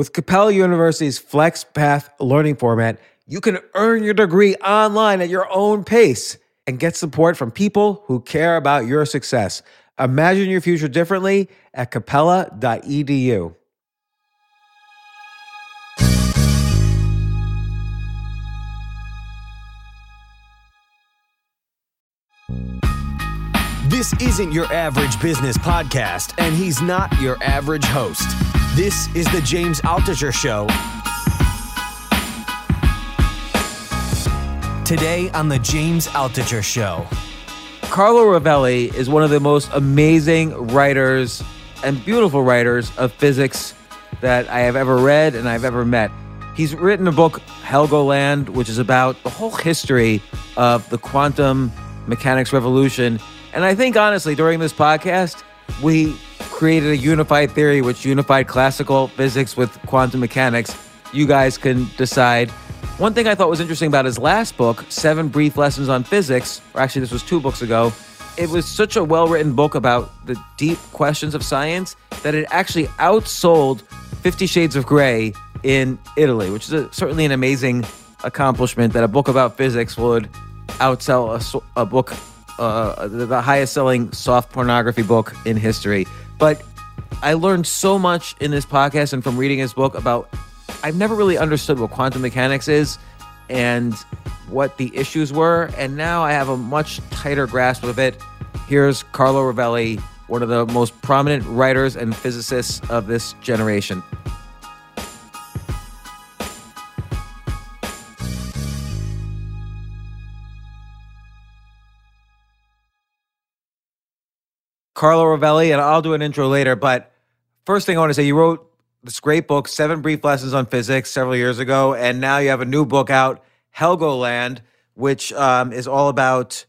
With Capella University's FlexPath learning format, you can earn your degree online at your own pace and get support from people who care about your success. Imagine your future differently at capella.edu. This isn't your average business podcast, and he's not your average host. This is the James Altucher Show. Today on the James Altucher Show. Carlo Rovelli is one of the most amazing writers and beautiful writers of physics that I have ever read and I've ever met. He's written a book, Helgoland, which is about the whole history of the quantum mechanics revolution. And I think, honestly, during this podcast, we created a unified theory which unified classical physics with quantum mechanics. You guys can decide. One thing I thought was interesting about his last book, Seven Brief Lessons on Physics, or actually, this was two books ago, it was such a well written book about the deep questions of science that it actually outsold Fifty Shades of Grey in Italy, which is a, certainly an amazing accomplishment that a book about physics would outsell a, a book, uh, the highest selling soft pornography book in history. But I learned so much in this podcast and from reading his book about I've never really understood what quantum mechanics is and what the issues were. And now I have a much tighter grasp of it. Here's Carlo Rovelli, one of the most prominent writers and physicists of this generation. Carlo Rovelli, and I'll do an intro later. But first thing I want to say, you wrote this great book, Seven Brief Lessons on Physics, several years ago, and now you have a new book out, Helgoland, which um, is all about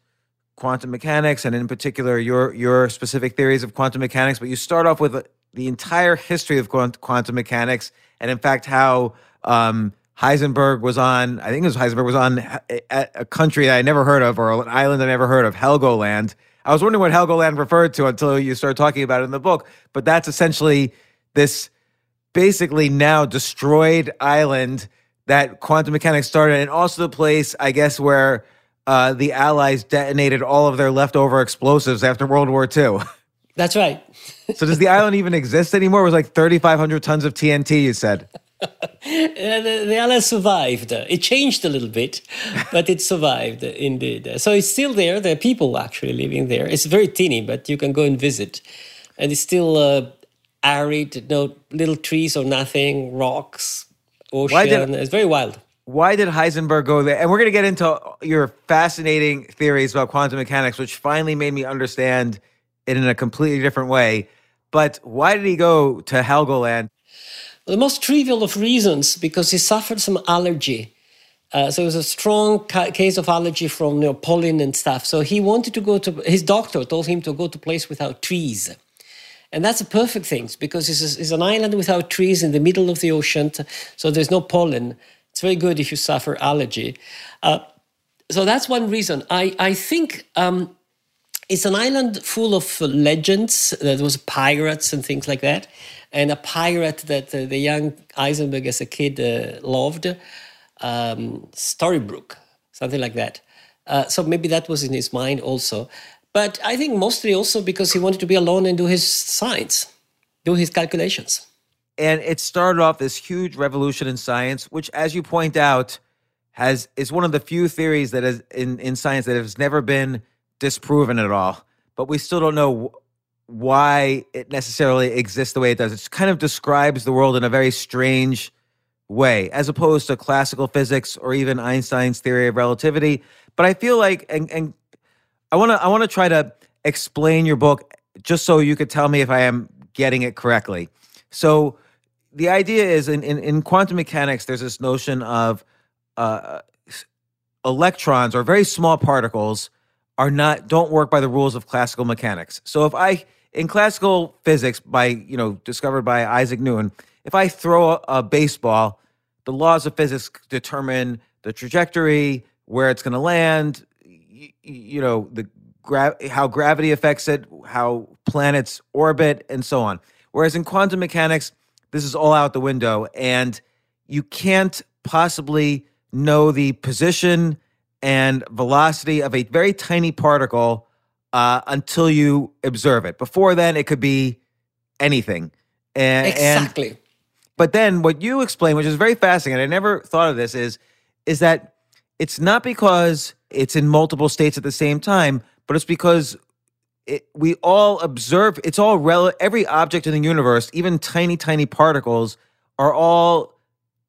quantum mechanics and, in particular, your your specific theories of quantum mechanics. But you start off with the entire history of quantum mechanics, and in fact, how um, Heisenberg was on. I think it was Heisenberg was on a, a country I never heard of, or an island I never heard of, Helgoland I was wondering what Helgoland referred to until you started talking about it in the book. But that's essentially this basically now destroyed island that quantum mechanics started, and also the place, I guess, where uh, the Allies detonated all of their leftover explosives after World War II. That's right. so does the island even exist anymore? It was like 3,500 tons of TNT, you said. The, the island survived. It changed a little bit, but it survived indeed. So it's still there. There are people actually living there. It's very teeny, but you can go and visit. And it's still uh, arid, no little trees or nothing, rocks, ocean. Did, it's very wild. Why did Heisenberg go there? And we're going to get into your fascinating theories about quantum mechanics, which finally made me understand it in a completely different way. But why did he go to Helgoland? The most trivial of reasons, because he suffered some allergy. Uh, so it was a strong ca- case of allergy from you know, pollen and stuff. So he wanted to go to, his doctor told him to go to a place without trees. And that's a perfect thing because it's, a, it's an island without trees in the middle of the ocean. So there's no pollen. It's very good if you suffer allergy. Uh, so that's one reason. I, I think um, it's an island full of legends. There was pirates and things like that and a pirate that uh, the young Heisenberg as a kid uh, loved, um, Störtebeker, something like that. Uh, so maybe that was in his mind also. But I think mostly also because he wanted to be alone and do his science, do his calculations. And it started off this huge revolution in science, which, as you point out, has is one of the few theories that is in, in science that has never been disproven at all. But we still don't know why it necessarily exists the way it does. It kind of describes the world in a very strange way, as opposed to classical physics or even Einstein's theory of relativity. But I feel like, and, and I want to, I want to try to explain your book just so you could tell me if I am getting it correctly. So the idea is in, in, in quantum mechanics, there's this notion of uh, electrons or very small particles are not don't work by the rules of classical mechanics. So if I in classical physics by you know discovered by Isaac Newton, if I throw a, baseball, the laws of physics determine the trajectory, where it's going to land, you, you know the gra- how gravity affects it, how planets orbit, and so on. Whereas in quantum mechanics, this is all out the window, and you can't possibly know the position and velocity of a very tiny particle uh, until you observe it. Before then, it could be anything. And, exactly. And, but then what you explain, which is very fascinating, and I never thought of this, is is that it's not because it's in multiple states at the same time, but it's because it, we all observe. It's all rel- every object in the universe, even tiny, tiny particles, are all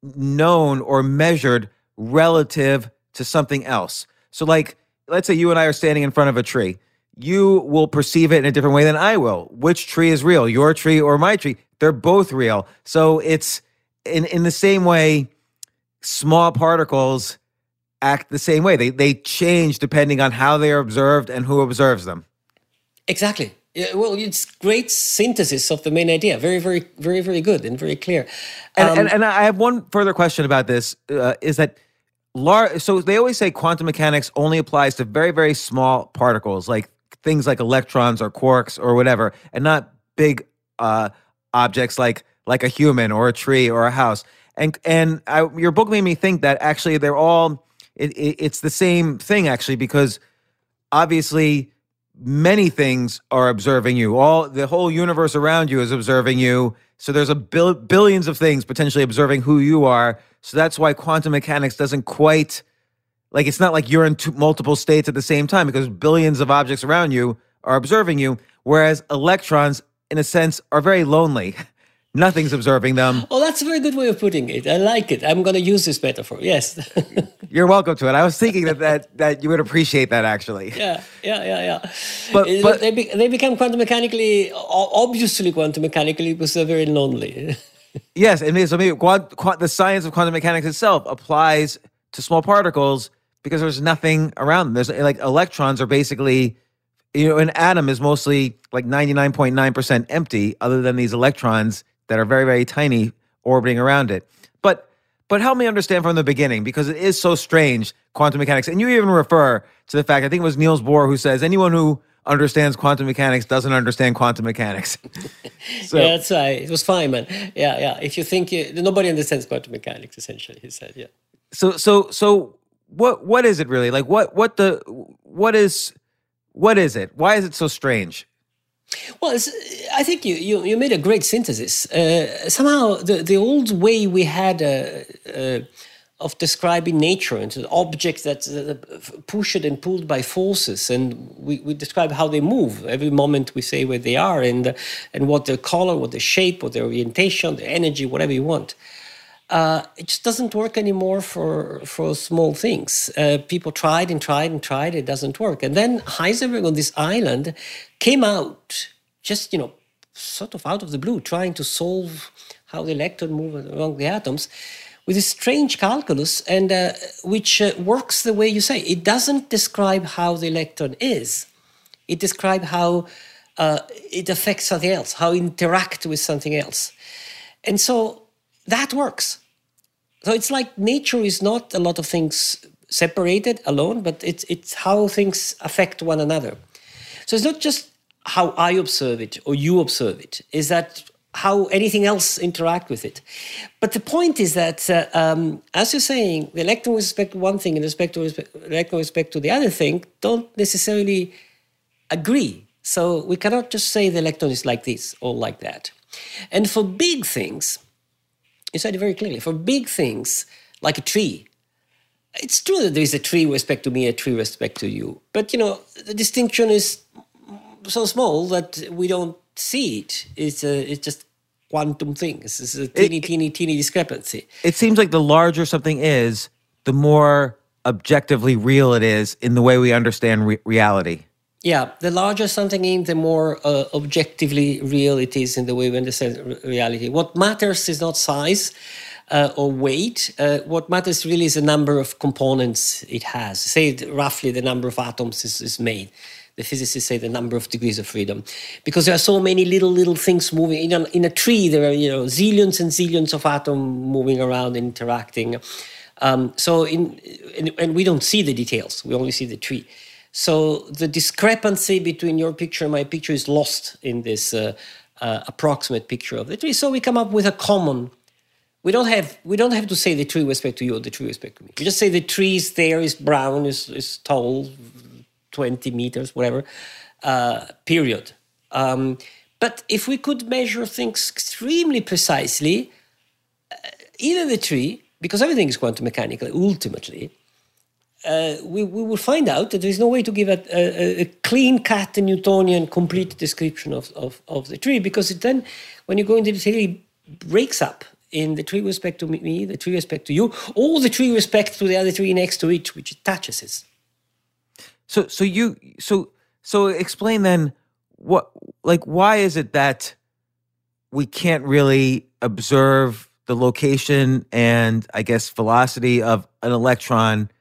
known or measured relative to something else. So, like, let's say you and I are standing in front of a tree. You will perceive it in a different way than I will. Which tree is real, your tree or my tree? They're both real. So it's in in the same way. Small particles act the same way. They they change depending on how they are observed and who observes them. Exactly. Yeah, well, it's great synthesis of the main idea. Very, very, very, very good and very clear. And, um, and, and, I have one further question about this: uh, is that large? So they always say quantum mechanics only applies to very, very small particles, like things like electrons or quarks or whatever, and not big uh, objects like like a human or a tree or a house. And and I, your book made me think that actually they're all it, it, it's the same thing actually because obviously many things are observing you. All the whole universe around you is observing you. So there's a bil- billions of things potentially observing who you are. So that's why quantum mechanics doesn't quite like it's not like you're in two, multiple states at the same time because billions of objects around you are observing you, whereas electrons, in a sense, are very lonely. Nothing's observing them. Oh, that's a very good way of putting it. I like it. I'm going to use this metaphor. Yes. You're welcome to it. I was thinking that, that that you would appreciate that actually. Yeah, yeah, yeah, yeah. But, but they, be, they become quantum mechanically, obviously quantum mechanically, because they're very lonely. yes, it means so maybe quant, quant, the science of quantum mechanics itself applies to small particles because there's nothing around them. There's like electrons are basically you know, an atom is mostly like 99.9% empty, other than these electrons that are very, very tiny orbiting around it. But but help me understand from the beginning because it is so strange, quantum mechanics. And you even refer to the fact, I think it was Niels Bohr who says anyone who understands quantum mechanics doesn't understand quantum mechanics. so, yeah, that's right. It was Feynman. Yeah, yeah. If you think you, nobody understands quantum mechanics, essentially, he said. Yeah. So so so what what is it really like? What what the what is what is it? Why is it so strange? Well, I think you, you, you, made a great synthesis. Uh, somehow, the, the old way we had uh, uh, of describing nature into objects that uh, pushed and pulled by forces, and we, we describe how they move. Every moment we say where they are and, and what their color, what their shape, what their orientation, their energy, whatever you want. Uh, it just doesn't work anymore for for small things. Uh, people tried and tried and tried. It doesn't work. And then Heisenberg on this island came out, just you know, sort of out of the blue, trying to solve how the electron moves along the atoms with a strange calculus, and uh, which uh, works the way you say. It doesn't describe how the electron is. It describes how uh, it affects something else, how it interact with something else, and so that works so it's like nature is not a lot of things separated alone, but it's it's how things affect one another. So it's not just how I observe it or you observe it. Is that how anything else interact with it? But the point is that, uh, um, as you're saying, the electron with respect to one thing and respect to electron with respect to the other thing don't necessarily agree. So we cannot just say the electron is like this or like that. And for big things, you said it very clearly. For big things like a tree, it's true that there is a tree with respect to me, a tree with respect to you. But you know, the distinction is so small that we don't see it. It's a, it's just quantum things. It's a teeny, it, teeny, teeny discrepancy. It seems like the larger something is, the more objectively real it is in the way we understand re- reality. Yeah, the larger something is, the more uh, objectively real it is in the way we understand reality. What matters is not size uh, or weight. Uh, what matters really is the number of components it has. Say roughly the number of atoms is, is made. The physicists say the number of degrees of freedom, because there are so many little little things moving. In a, in a tree, there are you know zillions and zillions of atoms moving around interacting. Um, so in and, and we don't see the details. We only see the tree. So the discrepancy between your picture and my picture is lost in this uh, uh, approximate picture of the tree. So we come up with a common. We don't have we don't have to say the tree with respect to you or the tree with respect to me. We just say the tree is there, is brown, is is tall, twenty meters, whatever. Uh, period. Um, but if we could measure things extremely precisely, uh, either the tree, because everything is quantum mechanical ultimately, uh, we, we will find out that there is no way to give a, a, a clean cut Newtonian complete description of, of, of the tree because it then, when you go into detail, it breaks up in the tree respect to me, the tree respect to you, or the tree respect to the other tree next to it, which it. So, so you, so, so explain then what, like, why is it that we can't really observe the location and I guess velocity of an electron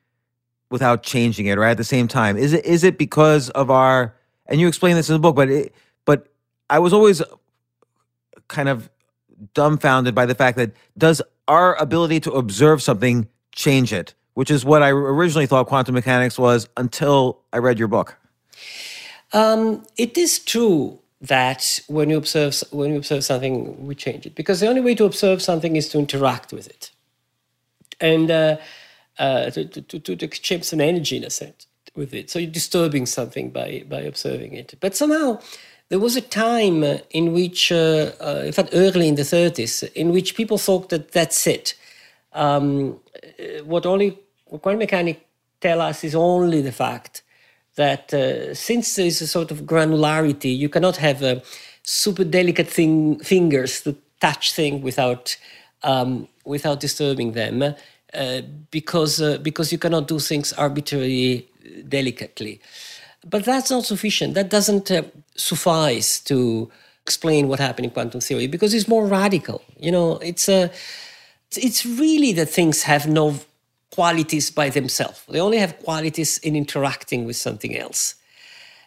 without changing it or at the same time? Is it is it because of our and you explain this in the book but it, but i was always kind of dumbfounded by the fact that does our ability to observe something change it? Which is what i originally thought quantum mechanics was until i read your book. Um, it is true that when you observe when you observe something we change it. Because the only way to observe something is to interact with it. And uh, uh, to, to, to, exchange some energy in a sense with it. So you're disturbing something by, by observing it. But somehow there was a time in which, uh, uh, in fact, early in the 30s, in which people thought that that's it. Um, uh, what only what quantum mechanics tell us is only the fact that uh, since there is a sort of granularity, you cannot have uh, super delicate thing, fingers to touch things without um, without disturbing them. Uh, because uh, because you cannot do things arbitrarily delicately. But that's not sufficient. That doesn't uh, suffice to explain what happened in quantum theory because it's more radical. You know, it's a it's really that things have no qualities by themselves. They only have qualities in interacting with something else.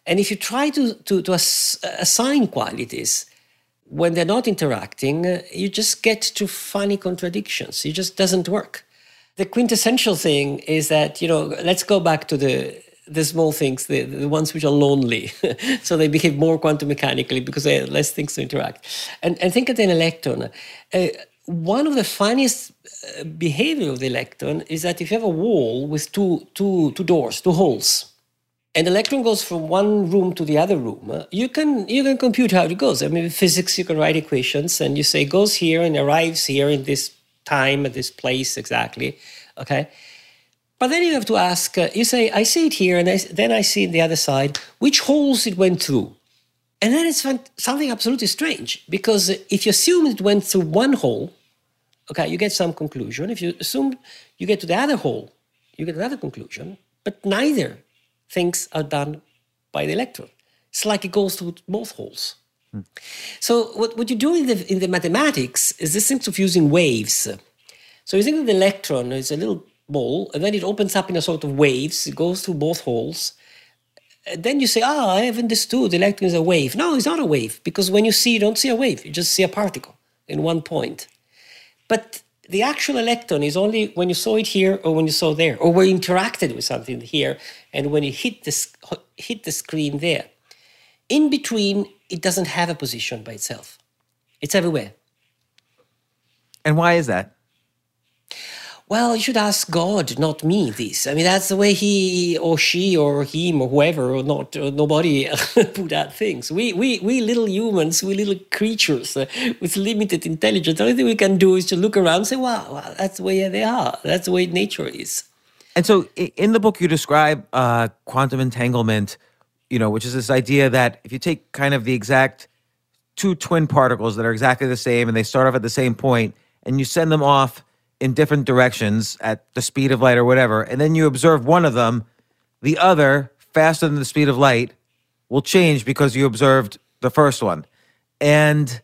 And if you try to, to, to ass- assign qualities when they're not interacting, uh, you just get to funny contradictions. It just doesn't work the quintessential thing is that you know let's go back to the the small things the, the ones which are lonely. So they behave more quantum mechanically because they have less things to interact. And and think of an electron. Uh, one of the funniest uh, behavior of the electron is that if you have a wall with two two two doors two holes and the electron goes from one room to the other room uh, you can you can compute how it goes. I mean physics you can write equations and you say goes here and arrives here in this time at this place exactly. Okay. But then you have to ask, uh, you say, I see it here, and I, then I see it the other side, which holes it went through. And then it's something absolutely strange, because if you assume it went through one hole, okay, you get some conclusion. If you assume you get to the other hole, you get another conclusion, but neither things are done by the electron. It's like it goes through both holes. So what, what you do in the, in the mathematics is this thing of using waves. So you think of the electron is a little ball, and then it opens up in a sort of waves. It goes through both holes. And then you say, ah, I have understood the electron is a wave. No, it's not a wave, because when you see, you don't see a wave. You just see a particle in one point. But the actual electron is only when you saw it here or when you saw there, or when you interacted with something here, and when you hit, this, hit the screen there. In between it doesn't have a position by itself. It's everywhere. And why is that? Well, you should ask God, not me. This, I mean, that's the way he or she or him or whoever or not or nobody put out things. We, we, we little humans, we little creatures uh, with limited intelligence. The only thing we can do is to look around and say, "Wow, wow that's the way they are. That's the way nature is." And so, in the book, you describe uh, quantum entanglement you know, which is this idea that if you take kind of the exact two twin particles that are exactly the same and they start off at the same point and you send them off in different directions at the speed of light or whatever, and then you observe one of them, the other, faster than the speed of light, will change because you observed the first one. And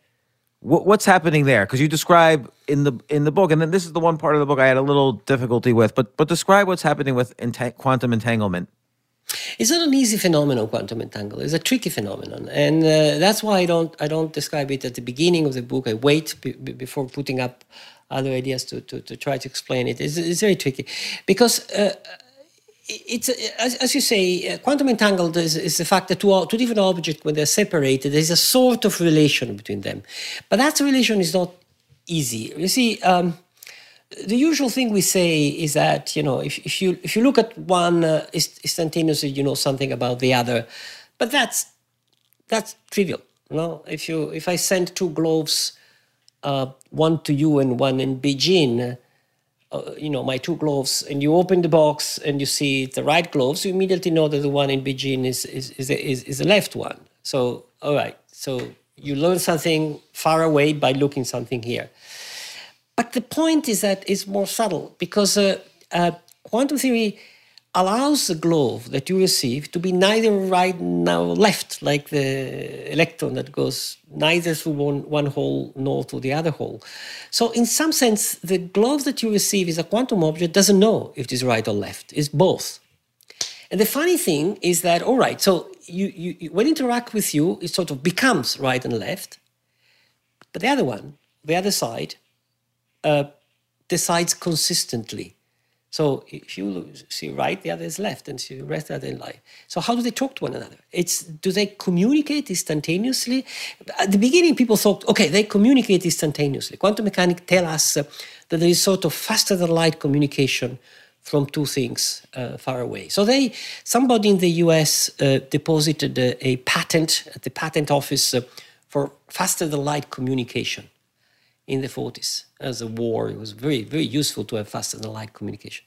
what's happening there? Because you describe in the in the book, and then this is the one part of the book I had a little difficulty with. But but describe what's happening with quantum entanglement. It's not an easy phenomenon, quantum entanglement. It's a tricky phenomenon, and uh, that's why I don't I don't describe it at the beginning of the book. I wait before putting up other ideas to, to, to try to explain it. It's, it's very tricky because uh, it's as, as you say, uh, quantum entangled is, is the fact that two, two different objects, when they're separated, there's a sort of relation between them. But that relation is not easy. You see, um, the usual thing we say is that you know if, if you if you look at one uh, instantaneously, you know something about the other, but that's that's trivial. You know, if you if I send two gloves, uh, one to you and one in Beijing uh, you know, my two gloves, and you open the box and you see the right gloves, you immediately know that the one in Beijing is is is, is, is the left one. So, all right, so you learn something far away by looking something here. But the point is that it's more subtle because uh, uh, quantum theory allows the glove that you receive to be neither right nor left, like the electron that goes neither through one, one hole nor through the other hole. So, in some sense, the glove that you receive is a quantum object doesn't know if it is right or left, it's both. And the funny thing is that, all right, so you, you, when it interact with you, it sort of becomes right and left. But the other one, the other side, uh, decides consistently so if you see right, the other is left, and right, the other is left. So how do they talk to one another? It's do they communicate instantaneously? At the beginning, people thought, okay, they communicate instantaneously. Quantum mechanics tell us uh, that there is sort of faster than light communication from two things uh, far away. So they, somebody in the U.S. Uh, deposited a, a, patent at the patent office uh, for faster than light communication in the 40s as a war. It was very, very useful to have faster than light communication.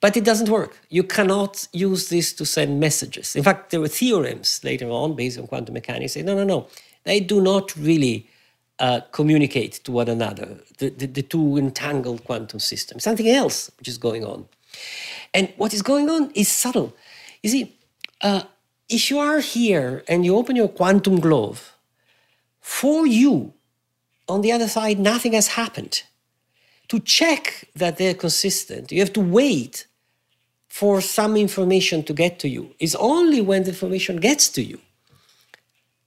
But it doesn't work. You cannot use this to send messages. In fact, there were theorems later on based on quantum mechanics say, no, no, no, they do not really uh, communicate to one another, the, the, the, two entangled quantum systems. Something else which is going on. And what is going on is subtle. You see, uh, if you are here and you open your quantum glove, for you, on the other side, nothing has happened. To check that they're consistent, you have to wait for some information to get to you. It's only when the information gets to you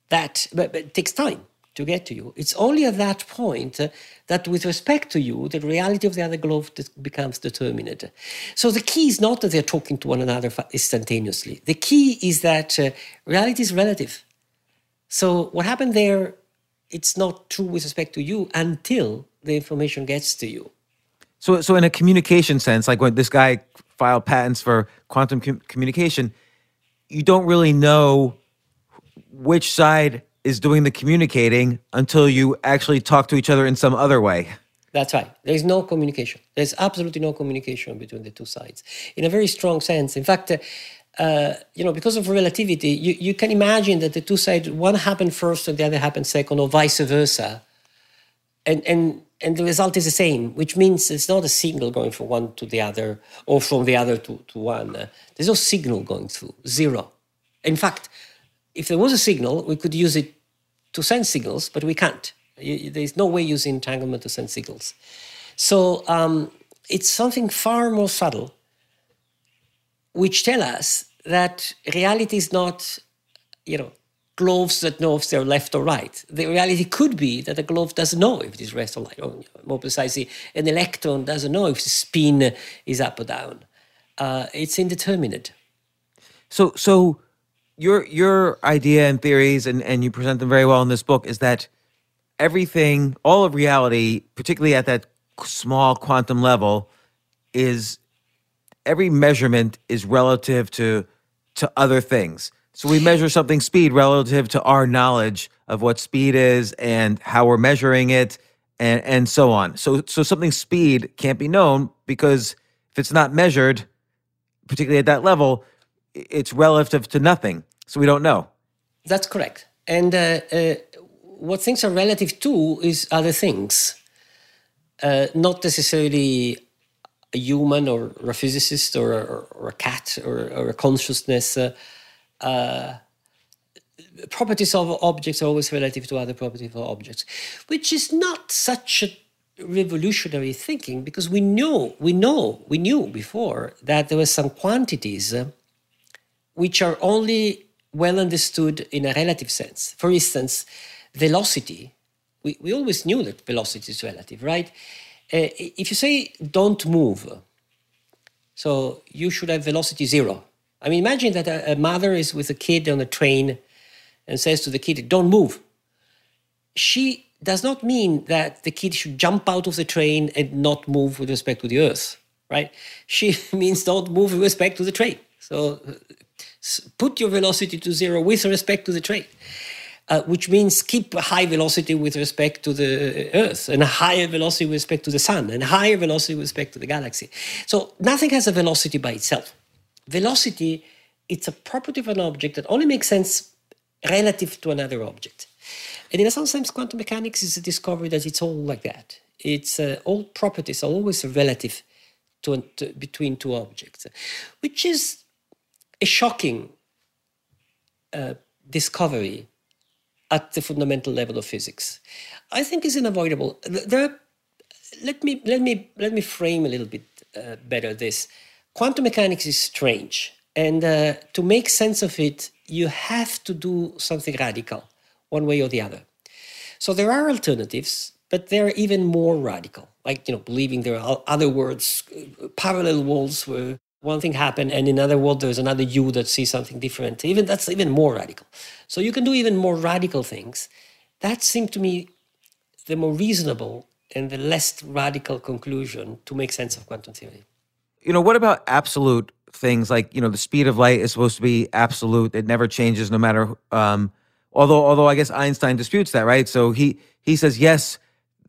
that, but, but it takes time to get to you. It's only at that point uh, that, with respect to you, the reality of the other glove becomes determined. So the key is not that they're talking to one another instantaneously. The key is that uh, reality is relative. So what happened there it's not true with respect to you until the information gets to you. So, so in a communication sense, like when this guy filed patents for quantum com- communication, you don't really know which side is doing the communicating until you actually talk to each other in some other way. That's right. There's no communication. There's absolutely no communication between the two sides in a very strong sense. In fact, uh, uh, you know, because of relativity, you, you can imagine that the two sides, one happened first and the other happened second, or vice versa. And, and, and the result is the same, which means it's not a signal going from one to the other or from the other to, to one. There's no signal going through, zero. In fact, if there was a signal, we could use it to send signals, but we can't. There's no way using entanglement to send signals. So um, it's something far more subtle which tell us that reality is not, you know, gloves that know if they're left or right. The reality could be that a glove doesn't know if it is left or right, or more precisely, an electron doesn't know if the spin is up or down. Uh, it's indeterminate. So, so your your idea and theories, and and you present them very well in this book, is that everything, all of reality, particularly at that small quantum level, is every measurement is relative to to other things. So we measure something speed relative to our knowledge of what speed is and how we're measuring it and and so on. So so something speed can't be known because if it's not measured, particularly at that level, it's relative to nothing. So we don't know. That's correct. And uh, uh, what things are relative to is other things, uh, not necessarily a human or, a physicist or, or, or a cat or, or, a consciousness. Uh, uh, properties of objects are always relative to other properties of objects, which is not such a revolutionary thinking because we know we know we knew before that there were some quantities uh, which are only well understood in a relative sense. For instance, velocity. We, we always knew that velocity is relative, right? Uh, if you say don't move, So you should have velocity zero. I mean, imagine that a, a mother is with a kid on a train and says to the kid, Don't move. She does not mean that the kid should jump out of the train and not move with respect to the earth, right? She means don't move with respect to the train. So put your velocity to zero with respect to the train. Uh, which means keep a high velocity with respect to the Earth, and a higher velocity with respect to the Sun, and a higher velocity with respect to the galaxy. So nothing has a velocity by itself. Velocity, it's a property of an object that only makes sense relative to another object. And in some sense, quantum mechanics is a discovery that it's all like that. It's uh, all properties are always relative to, to, between two objects, which is a shocking uh, discovery at the fundamental level of physics. I think is unavoidable. There, let me let me let me frame a little bit uh, better this. Quantum mechanics is strange, and uh, to make sense of it, you have to do something radical, one way or the other. So there are alternatives, but they're even more radical. Like you know, believing there are other worlds, uh, parallel worlds where one thing happened and in another world there's another you that sees something different. Even that's even more radical. So you can do even more radical things. That seemed to me the more reasonable and the less radical conclusion to make sense of quantum theory. You know what about absolute things? Like you know the speed of light is supposed to be absolute. It never changes no matter um although although i guess einstein disputes that right? So he he says yes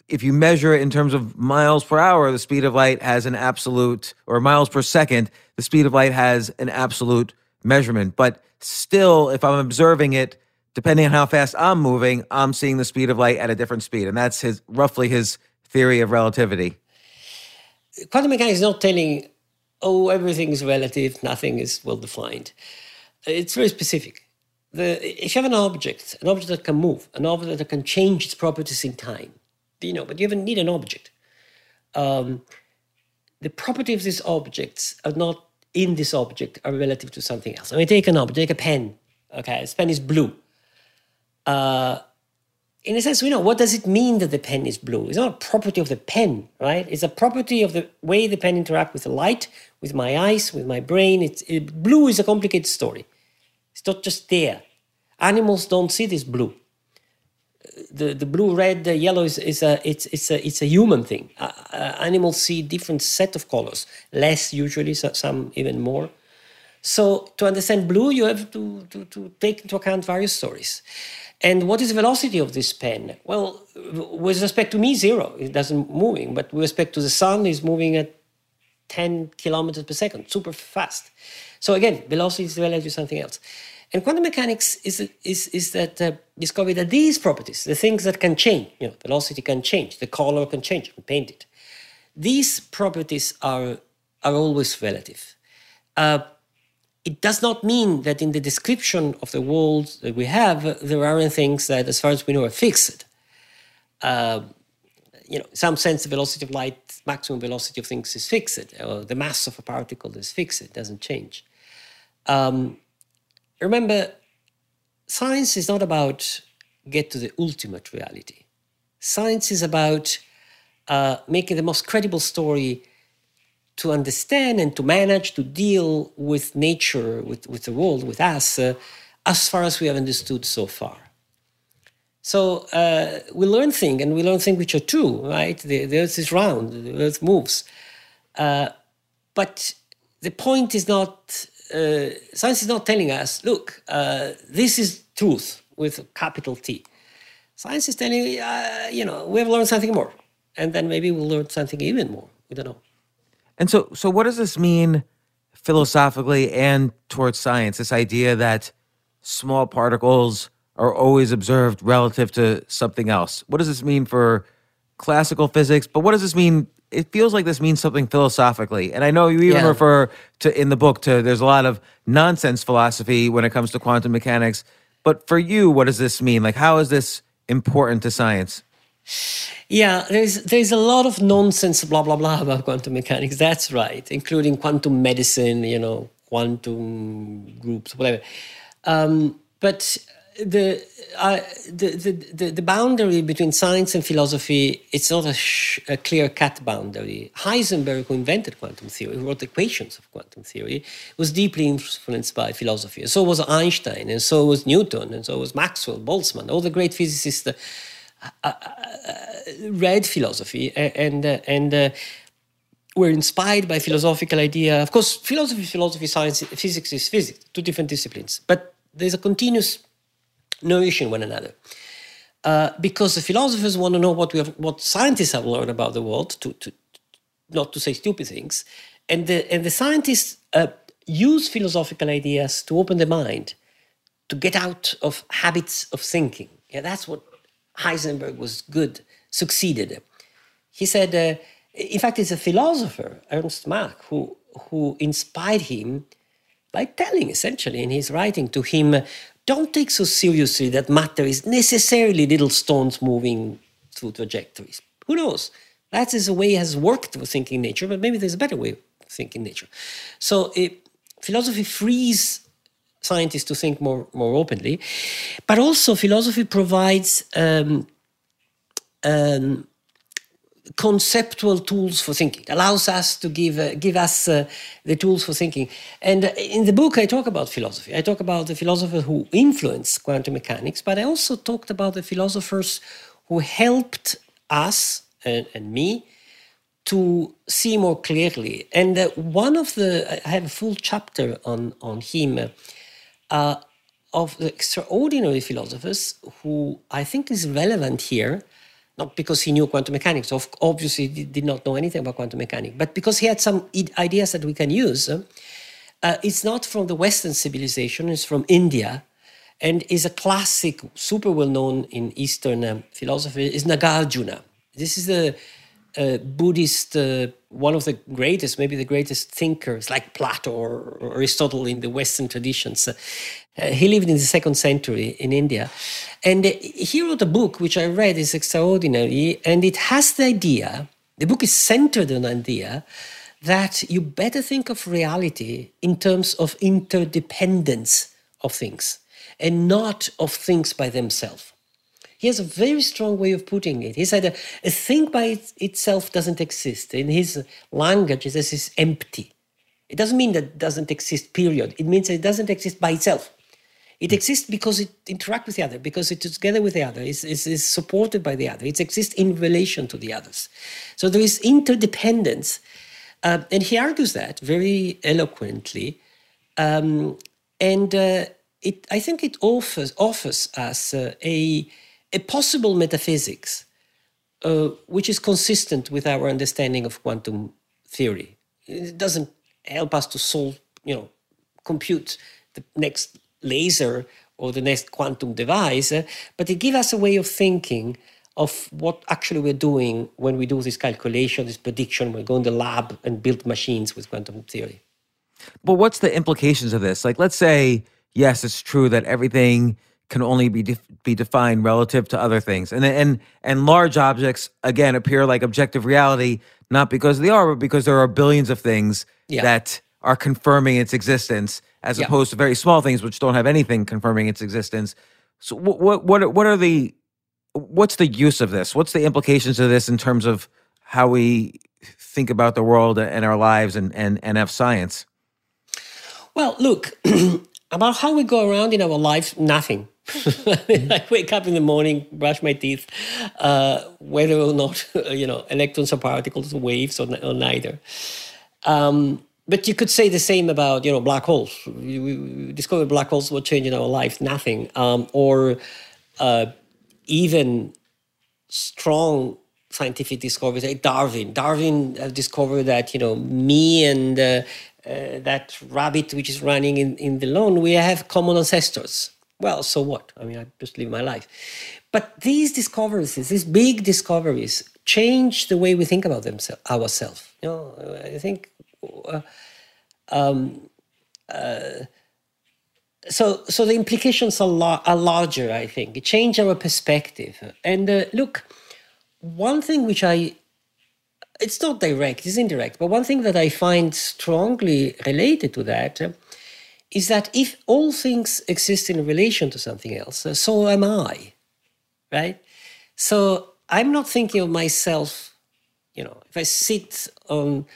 if you measure it in terms of miles per hour, the speed of light has an absolute, or miles per second, the speed of light has an absolute measurement. But still, if I'm observing it, depending on how fast I'm moving, I'm seeing the speed of light at a different speed. And that's his roughly his theory of relativity. Quantum mechanics is not telling, oh, everything is relative, nothing is well defined. It's very specific. The, if you have an object, an object that can move, an object that can change its properties in time, you know, but you even need an object. Um, the property of these objects are not in this object are relative to something else. I mean, take an object, take a pen. Okay, this pen is blue. Uh, in a sense, we know what does it mean that the pen is blue? It's not a property of the pen, right? It's a property of the way the pen interacts with the light, with my eyes, with my brain. It's it, blue is a complicated story. It's not just there. Animals don't see this blue the, the blue, red, the yellow is, is a it's it's a it's a human thing. Uh, animals see different set of colors, less usually, so some even more. So to understand blue, you have to, to, to take into account various stories. And what is the velocity of this pen? Well, with respect to me, zero. It doesn't moving, but with respect to the sun, is moving at 10 kilometers per second, super fast. So again, velocity is relative to something else. And quantum mechanics is, is, is that uh, discovery that these properties, the things that can change, you know, velocity can change, the color can change, and paint it. These properties are, are always relative. Uh, it does not mean that in the description of the world that we have, there aren't things that, as far as we know, are fixed. Uh, you know, in some sense, the velocity of light, maximum velocity of things is fixed, or the mass of a particle is fixed, it doesn't change. Um, remember, science is not about get to the ultimate reality. Science is about uh, making the most credible story to understand and to manage to deal with nature, with, with the world, with us, uh, as far as we have understood so far. So uh, we learn things, and we learn things which are true, right? The, the earth is round, the earth moves. Uh, but the point is not uh, science is not telling us, look, uh, this is truth with capital T. Science is telling, uh, you know, we have learned something more, and then maybe we'll learn something even more. We don't know. And so, so what does this mean philosophically and towards science? This idea that small particles are always observed relative to something else. What does this mean for classical physics? But what does this mean it feels like this means something philosophically. And I know you even yeah. refer to in the book to there's a lot of nonsense philosophy when it comes to quantum mechanics. But for you, what does this mean? Like, how is this important to science? Yeah, there's there's a lot of nonsense, blah blah blah, about quantum mechanics. That's right, including quantum medicine, you know, quantum groups, whatever. Um, but the, uh, the, the, the, the boundary between science and philosophy, it's not a, sh- a clear cut boundary. Heisenberg, who invented quantum theory, who wrote equations of quantum theory, was deeply influenced by philosophy. so was Einstein, and so was Newton, and so was Maxwell, Boltzmann, all the great physicists uh, uh, uh read philosophy and, uh, and, and were inspired by philosophical idea. Of course, philosophy, philosophy, science, physics is physics, two different disciplines. But there's a continuous nourishing one another. Uh, because the philosophers want to know what we have, what scientists have learned about the world, to, to not to say stupid things, and the and the scientists uh, use philosophical ideas to open the mind, to get out of habits of thinking. Yeah, that's what Heisenberg was good, succeeded. He said, uh, in fact, it's a philosopher, Ernst Mach, who who inspired him by telling essentially in his writing to him don't take so seriously that matter is necessarily little stones moving through trajectories. Who knows? That is a way it has worked for thinking nature, but maybe there's a better way of thinking nature. So it, philosophy frees scientists to think more, more openly, but also philosophy provides um, um, conceptual tools for thinking allows us to give uh, give us uh, the tools for thinking. And uh, in the book i talk about philosophy. I talk about the philosophers who influenced quantum mechanics but i also talked about the philosophers who helped us and, and me to see more clearly. And uh, one of the i have a full chapter on on him uh, of the extraordinary philosophers who i think is relevant here not because he knew quantum mechanics, of obviously he did not know anything about quantum mechanics, but because he had some ideas that we can use. Uh, it's not from the Western civilization, it's from India, and is a classic, super well known in Eastern um, philosophy, is Nagarjuna. This is the uh, Buddhist, uh, one of the greatest, maybe the greatest thinkers, like Plato or, or Aristotle in the Western traditions. Uh, he lived in the second century in India. And he wrote a book which I read is extraordinary, and it has the idea, the book is centered on the idea that you better think of reality in terms of interdependence of things and not of things by themselves. He has a very strong way of putting it. He said a, a thing by it, itself doesn't exist. In his language, he says it's empty. It doesn't mean that it doesn't exist, period. It means it doesn't exist by itself. It exists because it interacts with the other, because it's together with the other, it's, it's, it's, supported by the other, it exists in relation to the others. So there is interdependence. Uh, and he argues that very eloquently. Um, and uh, it, I think it offers, offers us uh, a a possible metaphysics uh, which is consistent with our understanding of quantum theory. It doesn't help us to solve, you know, compute the next laser or the next quantum device, uh, but it gives us a way of thinking of what actually we're doing when we do this calculation, this prediction, we go in the lab and build machines with quantum theory. But what's the implications of this? Like, let's say, yes, it's true that everything can only be def- be defined relative to other things. And and and large objects again appear like objective reality not because they are but because there are billions of things yeah. that are confirming its existence as yeah. opposed to very small things which don't have anything confirming its existence. So what what what what are the what's the use of this? What's the implications of this in terms of how we think about the world and our lives and and and have science? Well, look, about how we go around in our life, nothing. I wake up in the morning, brush my teeth, uh, whether or not you know electrons or particles, waves or, or neither. Um, but you could say the same about you know black holes. We, we discovered black holes were changing our life, nothing. Um, or uh, even strong scientific discoveries like Darwin. Darwin discovered that you know me and uh, uh, that rabbit which is running in, in the lawn, we have common ancestors well, so what? I mean, I just live my life. But these discoveries, these big discoveries, change the way we think about themselves, ourselves. You know, I think. Uh, um, uh, so, so the implications are, are larger. I think it changed our perspective. And uh, look, one thing which I it's not direct, it's indirect, but one thing that I find strongly related to that is that if all things exist in relation to something else, uh, so am I, right? So I'm not thinking of myself, you know, if I sit on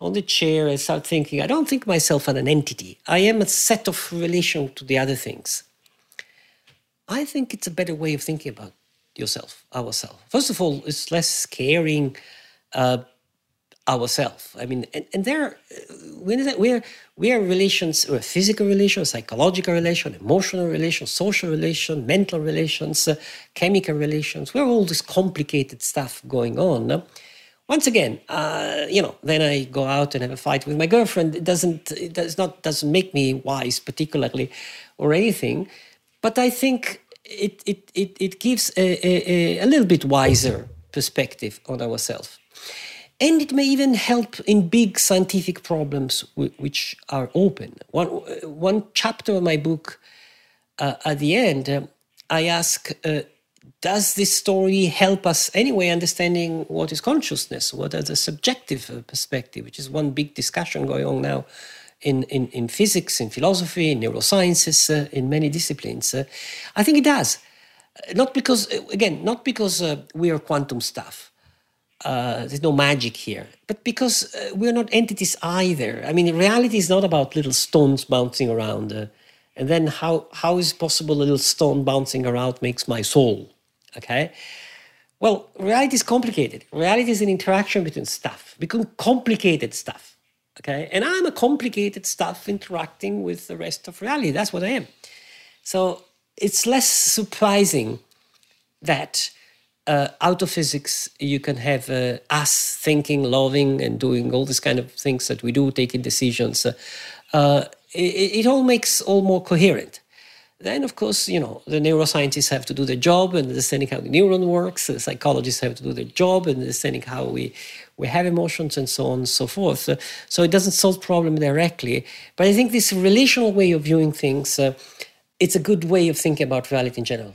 on the chair and start thinking, I don't think myself as an entity. I am a set of relation to the other things. I think it's a better way of thinking about yourself, ourselves. First of all, it's less scaring uh, ourselves. I mean, and, and there, we're, we are relations, we're physical relations, psychological relations, emotional relations, social relations, mental relations, uh, chemical relations. We're all this complicated stuff going on. Once again, uh, you know, then I go out and have a fight with my girlfriend. It doesn't, it does not, doesn't make me wise particularly, or anything. But I think it it it, it gives a, a, a little bit wiser perspective on ourselves. And it may even help in big scientific problems which are open. One, one chapter of my book, uh, at the end, uh, I ask uh, Does this story help us anyway understanding what is consciousness? What are the subjective uh, perspective, which is one big discussion going on now in, in, in physics, in philosophy, in neurosciences, uh, in many disciplines? Uh, I think it does. Not because, again, not because we are quantum stuff uh, there's no magic here, but because uh, we're not entities either. I mean, reality is not about little stones bouncing around. Uh, and then how, how is possible a little stone bouncing around makes my soul? Okay. Well, reality is complicated. Reality is an interaction between stuff, become complicated stuff. Okay. And I'm a complicated stuff interacting with the rest of reality. That's what I am. So it's less surprising that uh, out of physics, you can have uh, us thinking, loving, and doing all these kind of things that we do, taking decisions. Uh, it, it, all makes all more coherent. Then, of course, you know, the neuroscientists have to do their job and understanding how the neuron works. The psychologists have to do their job and understanding how we, we have emotions and so on and so forth. so it doesn't solve problem directly. But I think this relational way of viewing things, uh, it's a good way of thinking about reality in general.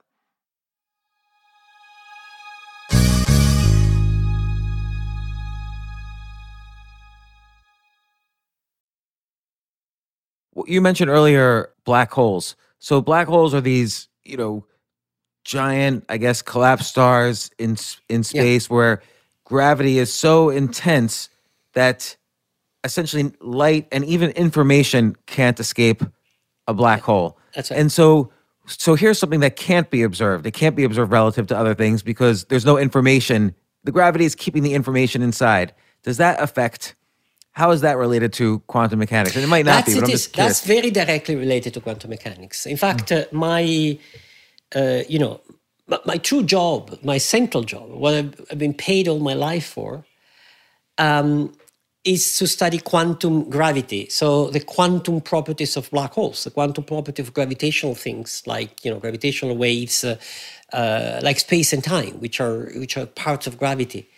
You mentioned earlier black holes. So black holes are these, you know, giant, I guess, collapsed stars in in space where gravity is so intense that essentially light and even information can't escape a black hole. That's right. And so so here's something that can't be observed. It can't be observed relative to other things because there's no information. The gravity is keeping the information inside. Does that affect how is that related to quantum mechanics? And it might not That's be, but I'm just curious. That's very directly related to quantum mechanics. In fact, uh, my, uh, you know, my, my true job, my central job, what I've, I've been paid all my life for, um, is to study quantum gravity. So the quantum properties of black holes, the quantum property of gravitational things like you know gravitational waves, uh, uh, like space and time, which are which are parts of gravity.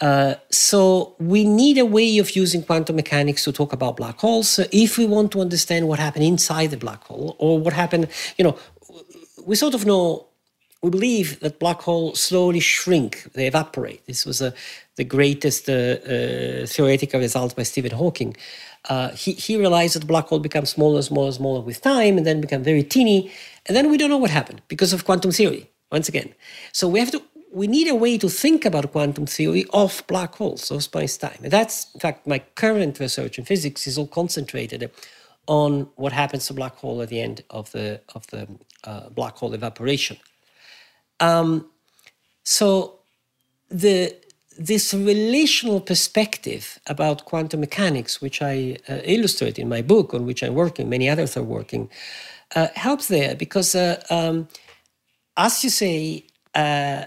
Uh, so we need a way of using quantum mechanics to talk about black holes if we want to understand what happened inside the black hole or what happened. You know, we sort of know. We believe that black holes slowly shrink; they evaporate. This was uh, the greatest uh, uh, theoretical result by Stephen Hawking. Uh, he, he realized that the black hole becomes smaller, smaller, smaller with time, and then become very teeny, and then we don't know what happened because of quantum theory. Once again, so we have to we need a way to think about quantum theory of black holes, of space-time. And that's, in fact, my current research in physics is all concentrated on what happens to black hole at the end of the of the uh, black hole evaporation. Um, so the this relational perspective about quantum mechanics, which I uh, illustrate in my book, on which I'm working, many others are working, uh, helps there because, uh, um, as you say, uh,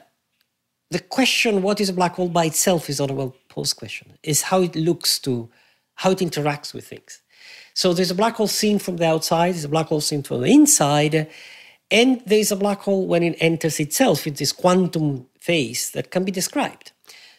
the question, what is a black hole by itself, is not a well posed question, is how it looks to, how it interacts with things. So there's a black hole seen from the outside, there's a black hole seen from the inside, and there's a black hole when it enters itself in this quantum phase that can be described.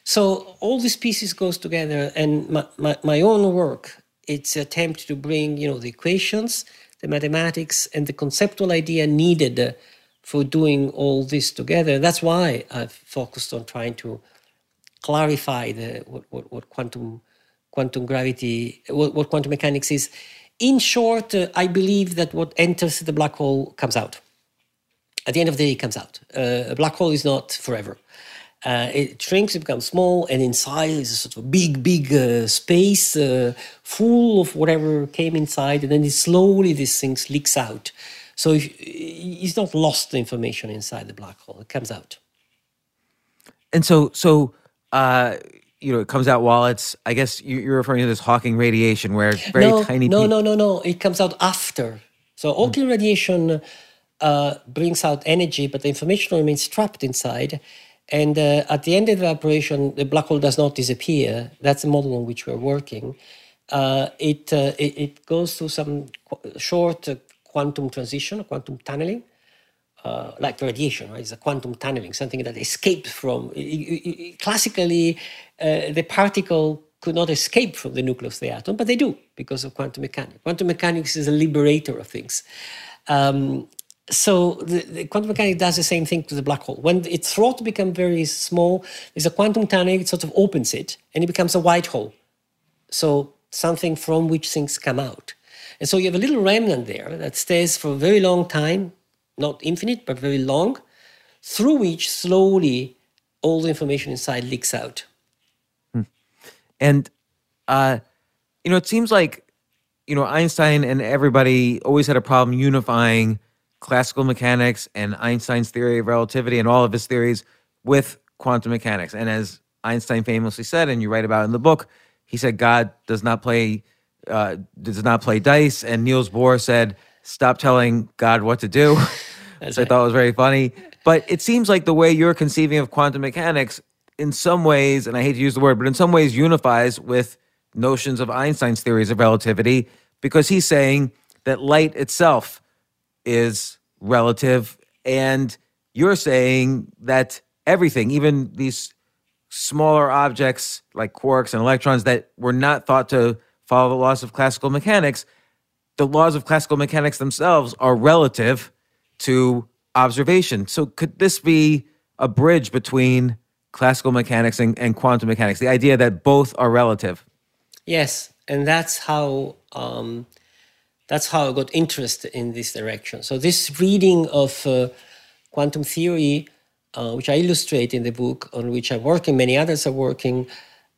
So all these pieces goes together, and my, my, my own work, it's attempt to bring, you know, the equations, the mathematics, and the conceptual idea needed for doing all this together. That's why I've focused on trying to clarify the what, what, what quantum quantum gravity, what, what quantum mechanics is. In short, uh, I believe that what enters the black hole comes out. At the end of the day, it comes out. Uh, a black hole is not forever. Uh, it shrinks, it becomes small, and inside is a sort of big, big uh, space uh, full of whatever came inside, and then it slowly this thing leaks out. So if, it's not lost the information inside the black hole; it comes out. And so, so uh, you know, it comes out while it's. I guess you- you're referring to this Hawking radiation, where it's very no, tiny. No, no, no, no. It comes out after. So Hawking radiation uh, brings out energy, but the information remains trapped inside. And uh, at the end of the evaporation, the black hole does not disappear. That's the model on which we're working. Uh, it, uh, it it goes through some short uh, quantum transition, quantum tunneling, uh, like radiation, right? It's a quantum tunneling, something that escapes from. i- i- i- Classically, uh, the particle could not escape from the nucleus of the atom, but they do because of quantum mechanics. Quantum mechanics is a liberator of things. Um, so the, the quantum mechanics does the same thing to the black hole. When its throat becomes very small, there's a quantum tunneling, it sort of opens it, and it becomes a white hole. So something from which things come out. And so you have a little remnant there that stays for a very long time, not infinite, but very long, through which slowly all the information inside leaks out. And uh, you know, it seems like you know Einstein and everybody always had a problem unifying classical mechanics and Einstein's theory of relativity and all of his theories with quantum mechanics. And as Einstein famously said, and you write about in the book, he said God does not play uh, does not play dice. And Niels Bohr said, "Stop telling God what to do," which I thought was very funny. But it seems like the way you're conceiving of quantum mechanics, in some ways, and I hate to use the word, but in some ways unifies with notions of Einstein's theories of relativity, because he's saying that light itself is relative, and you're saying that everything, even these smaller objects like quarks and electrons that were not thought to follow the laws of classical mechanics, the laws of classical mechanics themselves are relative to observation. So, could this be a bridge between classical mechanics and, and quantum mechanics? The idea that both are relative. Yes, and that's how um, that's how I got interested in this direction. So this reading of uh, quantum theory, uh, which I illustrate in the book, on which I'm working, many others are working,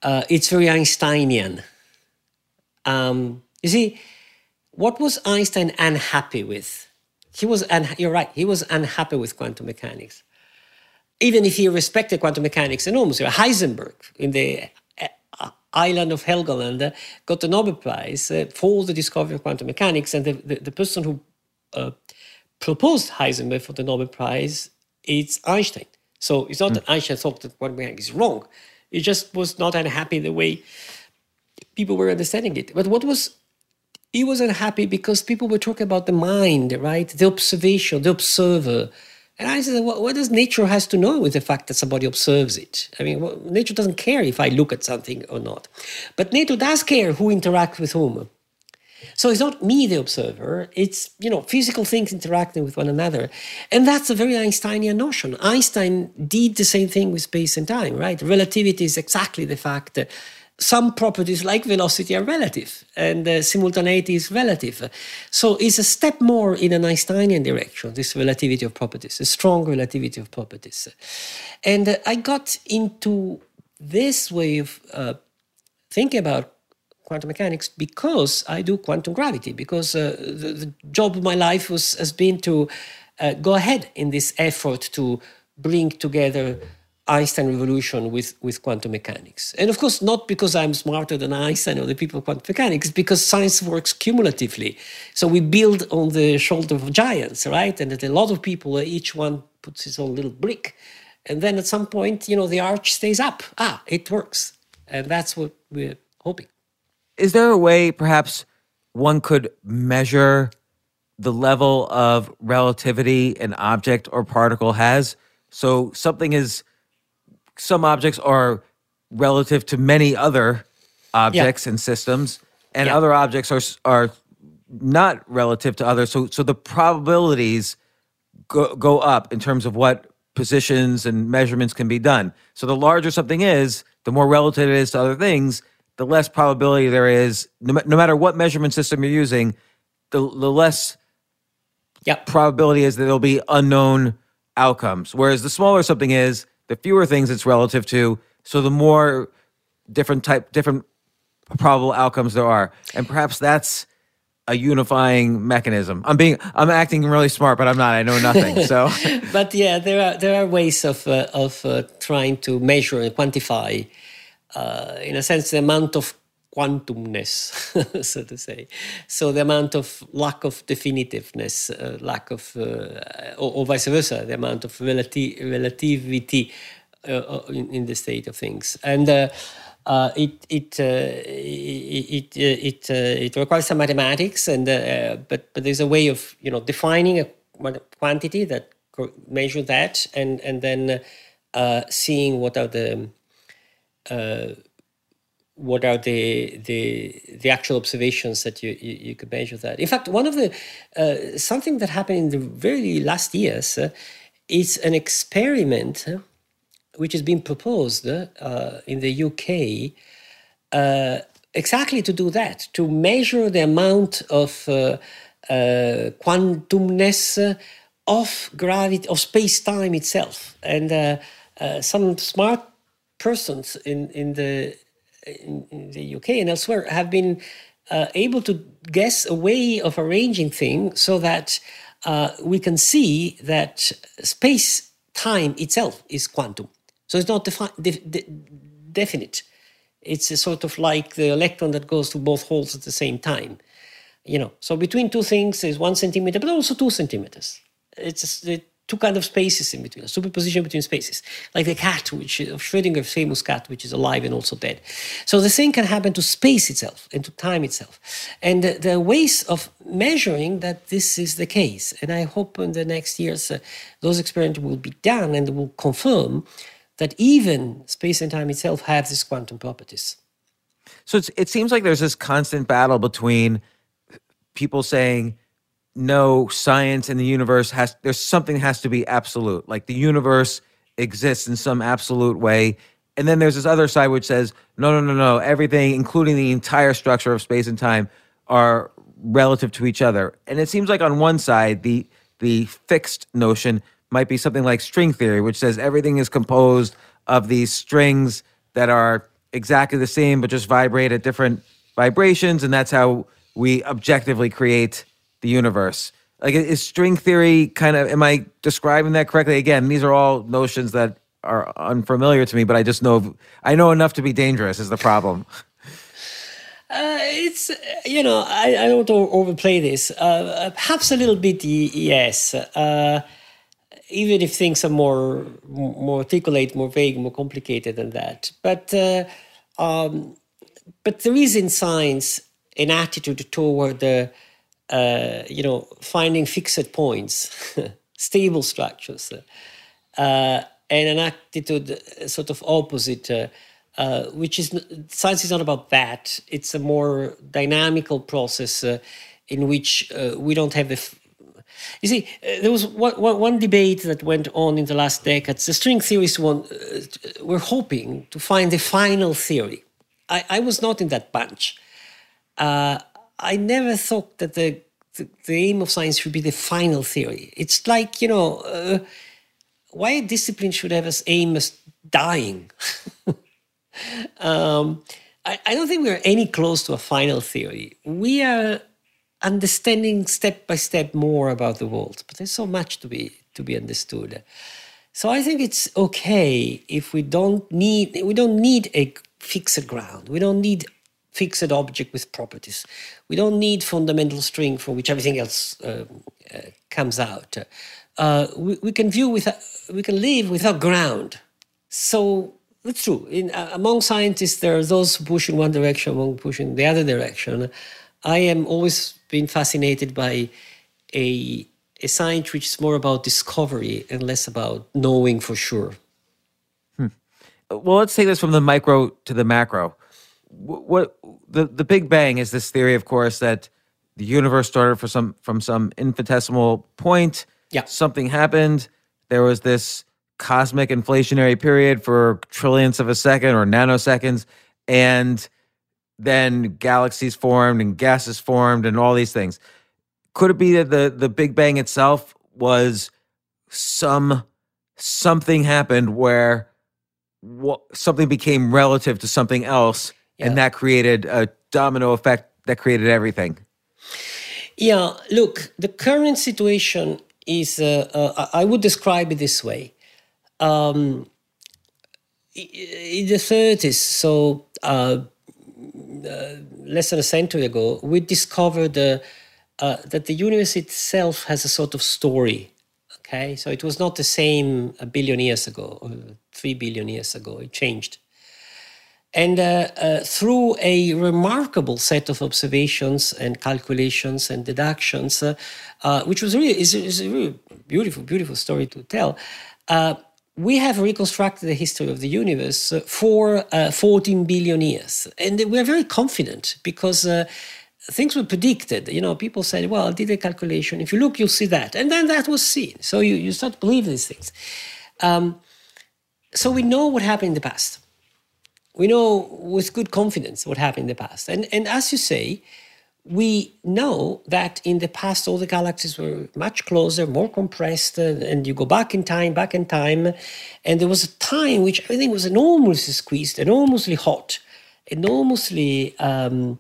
uh, it's very Einsteinian. Um, you see, what was Einstein unhappy with? He was, un- you're right, he was unhappy with quantum mechanics. Even if he respected quantum mechanics enormously, Heisenberg in the uh, island of Helgoland got the Nobel Prize uh, for the discovery of quantum mechanics, and the, the, the person who uh, proposed Heisenberg for the Nobel Prize is Einstein. So it's not that Einstein thought that quantum mechanics is wrong; he just was not unhappy the way people were understanding it. But what was he was unhappy because people were talking about the mind, right? The observation, the observer. And I said, what, what does nature has to know with the fact that somebody observes it? I mean, well, nature doesn't care if I look at something or not. But nature does care who interacts with whom. So it's not me, the observer. It's you know physical things interacting with one another, and that's a very Einsteinian notion. Einstein did the same thing with space and time, right? Relativity is exactly the fact that some properties like velocity are relative, and uh, simultaneity is relative. So it's a step more in an Einsteinian direction. This relativity of properties, a strong relativity of properties, and uh, I got into this way of uh, thinking about quantum mechanics because I do quantum gravity, because uh, the, the job of my life was, has been to uh, go ahead in this effort to bring together Einstein revolution with, with quantum mechanics. And of course, not because I'm smarter than Einstein or the people of quantum mechanics, because science works cumulatively. So we build on the shoulder of giants, right? And that a lot of people, uh, each one puts his own little brick. And then at some point, you know, the arch stays up. Ah, it works. And that's what we're hoping. Is there a way perhaps one could measure the level of relativity an object or particle has? So something is some objects are relative to many other objects and systems, and Yeah. other objects are are not relative to others. So so the probabilities go, go up in terms of what positions and measurements can be done. So the larger something is, the more relative it is to other things, the less probability there is, no, no matter what measurement system you're using, the, the less Yeah. probability is that there'll be unknown outcomes. Whereas the smaller something is, the fewer things it's relative to, so the more different type, different probable outcomes there are. And perhaps that's a unifying mechanism. I'm being, I'm acting really smart, but I'm not. I know nothing. So but yeah, there are there are ways of uh, of uh, trying to measure and quantify, uh, in a sense, the amount of quantumness, so to say. So the amount of lack of definitiveness, uh, lack of, uh, or, or vice versa, the amount of relati- relativity uh, in, in the state of things, and. Uh, uh, it it uh, it it it, uh, it requires some mathematics, and uh, but but there's a way of you know defining a quantity that measure that, and and then uh, seeing what are the uh, what are the the the actual observations that you, you, you could measure that. In fact, one of the uh, something that happened in the very last years uh, is an experiment uh, which has been proposed uh, in the UK uh, exactly to do that, to measure the amount of uh, quantumness of gravity, of space time itself. And some smart persons in, in, the, in, the UK and elsewhere have been uh, able to guess a way of arranging things so that uh, we can see that space time itself is quantum. So it's not defi- de- de- definite. It's a sort of like the electron that goes to both holes at the same time. You know, so between two things is one centimeter, but also two centimeters. It's a, two kind of spaces in between, a superposition between spaces, like the cat, which of Schrödinger's famous cat, which is alive and also dead. So the same can happen to space itself and to time itself, and the, the ways of measuring that this is the case. And I hope in the next years uh, those experiments will be done and will confirm that even space and time itself have these quantum properties. So it seems like there's this constant battle between people saying, no, science in the universe has, there's something has to be absolute. Like the universe exists in some absolute way. And then there's this other side which says, no, no, no, no, everything, including the entire structure of space and time, are relative to each other. And it seems like on one side, the the fixed notion might be something like string theory, which says everything is composed of these strings that are exactly the same but just vibrate at different vibrations, and that's how we objectively create the universe. Like is string theory kind of am I describing that correctly? Again, these are all notions that are unfamiliar to me, but I just know I know enough to be dangerous is the problem. Uh, it's uh, you know I, I don't overplay this. Uh, perhaps a little bit yes. Uh, even if things are more more articulate, more vague, more complicated than that. But uh, um, but there is in science an attitude toward the uh, you know finding fixed points, stable structures, uh, and an attitude uh, sort of opposite. Uh, uh, which is science is not about that. It's a more dynamical process uh, in which we don't have the. F- you see, there was one, one, debate that went on in the last decades. The string theorists want, were hoping to find the final theory. I, I was not in that bunch. I never thought that the, the the aim of science should be the final theory. It's like you know, uh, why a discipline should have as aim as dying. um, I, I don't think we're any close to a final theory. We are understanding step by step more about the world, but there's so much to be to be understood. So I think it's okay if we don't need we don't need a fixed ground. We don't need fixed object with properties. We don't need fundamental string from which everything else uh, uh, comes out. Uh, we, we can view without, we can live without ground. So it's true. In, uh, among scientists, there are those who push in one direction, among pushing the other direction. I am always been fascinated by a a science which is more about discovery and less about knowing for sure. Hmm. Well, let's take this from the micro to the macro what the the Big Bang is this theory, of course, that the universe started for some from some infinitesimal point. Yeah. Something happened. There was this cosmic inflationary period for trillionths of a second or nanoseconds, and then galaxies formed and gases formed and all these things. Could it be that the the Big Bang itself was some something happened where what, something became relative to something else yeah. and that created a domino effect that created everything. Yeah, look, the current situation is, uh, uh, I would describe it this way. Um, in the 30s, so uh, uh, less than a century ago, we discovered uh, uh, that the universe itself has a sort of story. Okay, so it was not the same a billion years ago or three billion years ago, it changed. And uh, uh, through a remarkable set of observations and calculations and deductions, uh, uh which was really is, is, a really beautiful, beautiful story to tell, uh, we have reconstructed the history of the universe for uh, 14 billion years, and we're very confident because. Things were predicted. You know, people said, "Well, I did a calculation. If you look, you'll see that," and then that was seen. So you, you start to believe these things. Um, so we know what happened in the past we know with good confidence what happened in the past. And, and as you say, we know that in the past all the galaxies were much closer, more compressed, and you go back in time, back in time, and there was a time which everything was enormously squeezed, enormously hot, enormously um,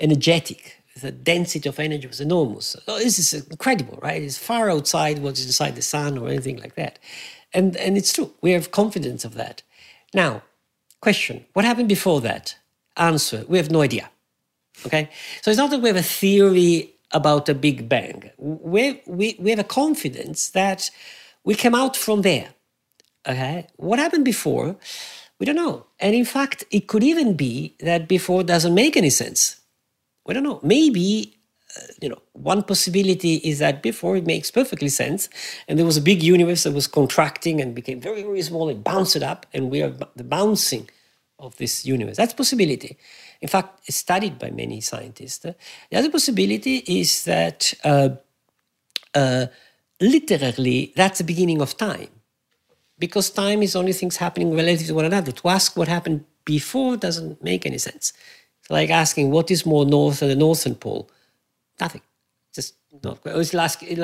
energetic. The density of energy was enormous. Oh, this is incredible, right? It's far outside what's inside the sun or anything like that. And, and it's true. We have confidence of that. Now, Question What happened before that? Answer We have no idea. Okay? So it's not that we have a theory about a Big Bang. We, we, we have a confidence that we came out from there. Okay? What happened before? We don't know. And in fact, it could even be that before doesn't make any sense. We don't know. Maybe you know, one possibility is that before it makes perfectly sense, and there was a big universe that was contracting and became very, very small and bounced it up, and we are the bouncing of this universe. That's possibility. In fact, it's studied by many scientists. The other possibility is that uh, uh, literally that's the beginning of time, because time is only things happening relative to one another. To ask what happened before doesn't make any sense. It's like asking what is more north than the northern pole Nothing. Just not. It's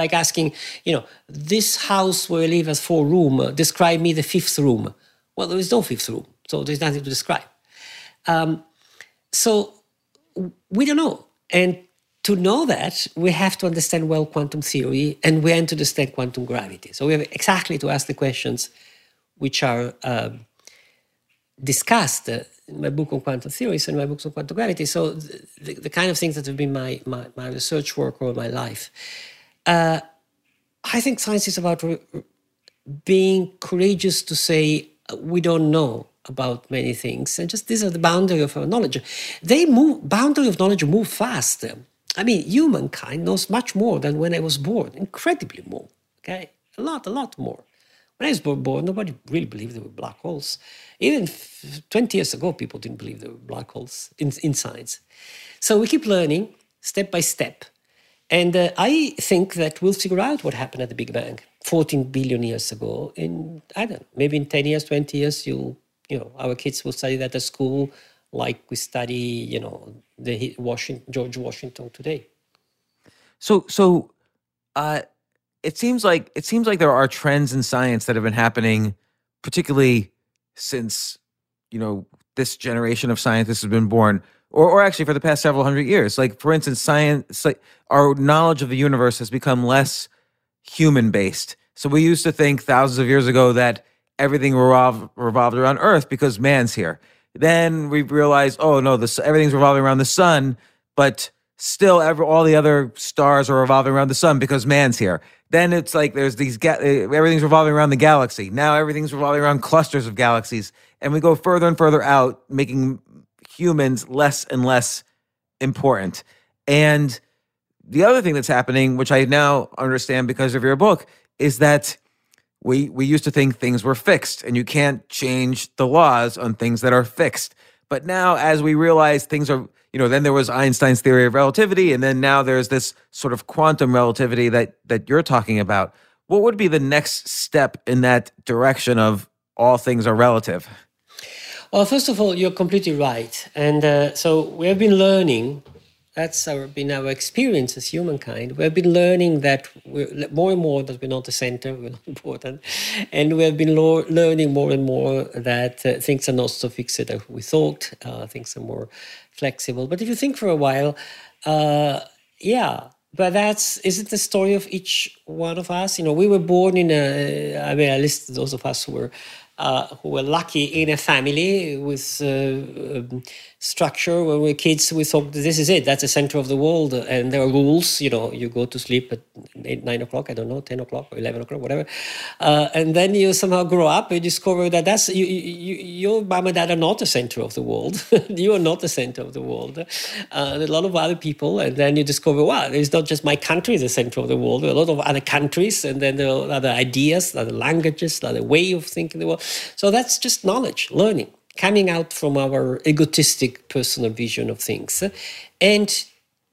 like asking, you know, this house where I live has four room. Uh, describe me the fifth room. Well, there is no fifth room, so there's nothing to describe. Um, so we don't know, and to know that, we have to understand well quantum theory, and we have to understand quantum gravity. So we have exactly to ask the questions which are um, discussed in my book on quantum theories and my books on quantum gravity. So the, the kind of things that have been my, my, my research work all my life. Uh, I think science is about being courageous to say uh, we don't know about many things, and just these are the boundary of our knowledge. They move boundary of knowledge move fast. I mean, humankind knows much more than when I was born, incredibly more. Okay, a lot, a lot more. I was born, nobody really believed there were black holes. Even 20 years ago, people didn't believe there were black holes in, in science. So we keep learning step by step. And uh, I think that we'll figure out what happened at the Big Bang 14 billion years ago. In, I don't know, maybe in 10 years, 20 years, you'll, you know, our kids will study that at school like we study, you know, the Washington, George Washington today. So, so, uh, it seems like it seems like there are trends in science that have been happening, particularly since you know this generation of scientists has been born, or or actually for the past several hundred years. Like for instance, science, like our knowledge of the universe has become less human based. So we used to think thousands of years ago that everything revolved, revolved around Earth because man's here. Then we realized, oh no, this everything's revolving around the sun, but still, every, all the other stars are revolving around the sun because man's here. Then it's like there's these ga- uh, everything's revolving around the galaxy. Now everything's revolving around clusters of galaxies, and we go further and further out, making humans less and less important. And the other thing that's happening, which I now understand because of your book, is that we we used to think things were fixed and you can't change the laws on things that are fixed. But now as we realize things are, you know, then there was Einstein's theory of relativity and then now there's this sort of quantum relativity that that you're talking about. What would be the next step in that direction of all things are relative? Well, first of all, you're completely right. And uh, so we have been learning that's our, been our experience as humankind. We've been learning that more and more that we're not the center, we're not important, and we have been learning more and more that uh, things are not so fixed as we thought. Uh, things are more flexible. But if you think for a while, uh, yeah, but that's is it the story of each one of us? You know, we were born in a. I mean, at least those of us who were uh, who were lucky in a family with uh, um, structure when we were kids we thought this is it. That's the center of the world. And there are rules you know you go to sleep at 8 9 o'clock i don't know 10 o'clock or 11 o'clock whatever. Uh, and then you somehow grow up and discover that that's you, you, your mom and dad are not the center of the world. You are not the center of the world. Uh, a lot of other people. And then you discover wow it's not just my country the center of the world. There are a lot of other countries. And then there are other ideas other languages other way of thinking the world. So that's just knowledge learning coming out from our egotistic personal vision of things and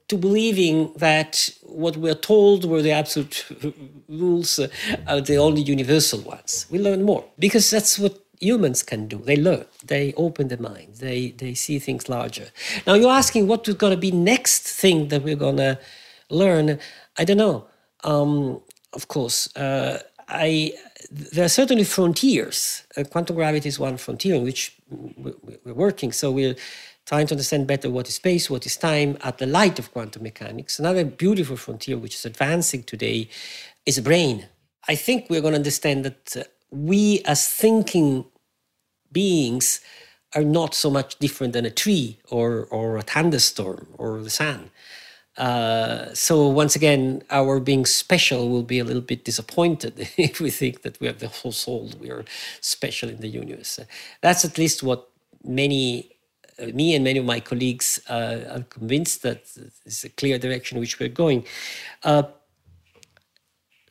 to believing that what we're told were the absolute rules are the only universal ones. We learn more because that's what humans can do. They learn, they open their mind, they, they see things larger. Now, you're asking what is going to be next thing that we're going to learn. I don't know. Um, of course, uh, I there are certainly frontiers. Uh, quantum gravity is one frontier in which we're working. So we're trying to understand better what is space, what is time at the light of quantum mechanics. Another beautiful frontier which is advancing today is brain. I think we're going to understand that uh, we, as thinking beings, are not so much different than a tree or, or a thunderstorm or the sun. Uh, so once again, our being special will be a little bit disappointed if we think that we have the whole soul, we are special in the universe. That's at least what many, uh, me and many of my colleagues uh, are convinced that is a clear direction in which we're going. Uh,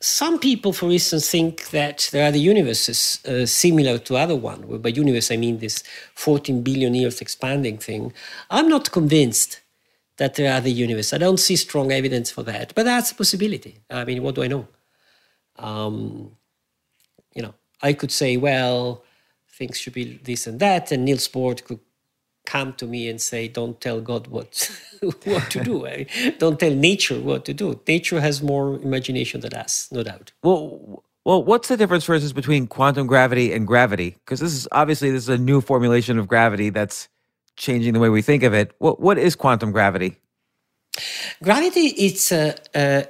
some people, for instance, think that there are the universes uh, similar to other one. By universe, I mean this 14 billion years expanding thing. I'm not convinced that there are the universe. I don't see strong evidence for that, but that's a possibility. I mean, what do I know? Um, you know, I could say, well, things should be this and that, and Niels Bohr could come to me and say, "Don't tell God what what to do. I mean, don't tell nature what to do. Nature has more imagination than us, no doubt." Well, well, what's the difference, for instance, between quantum gravity and gravity? Because this is obviously this is a new formulation of gravity that's changing the way we think of it. What what is quantum gravity? Gravity it's uh, uh,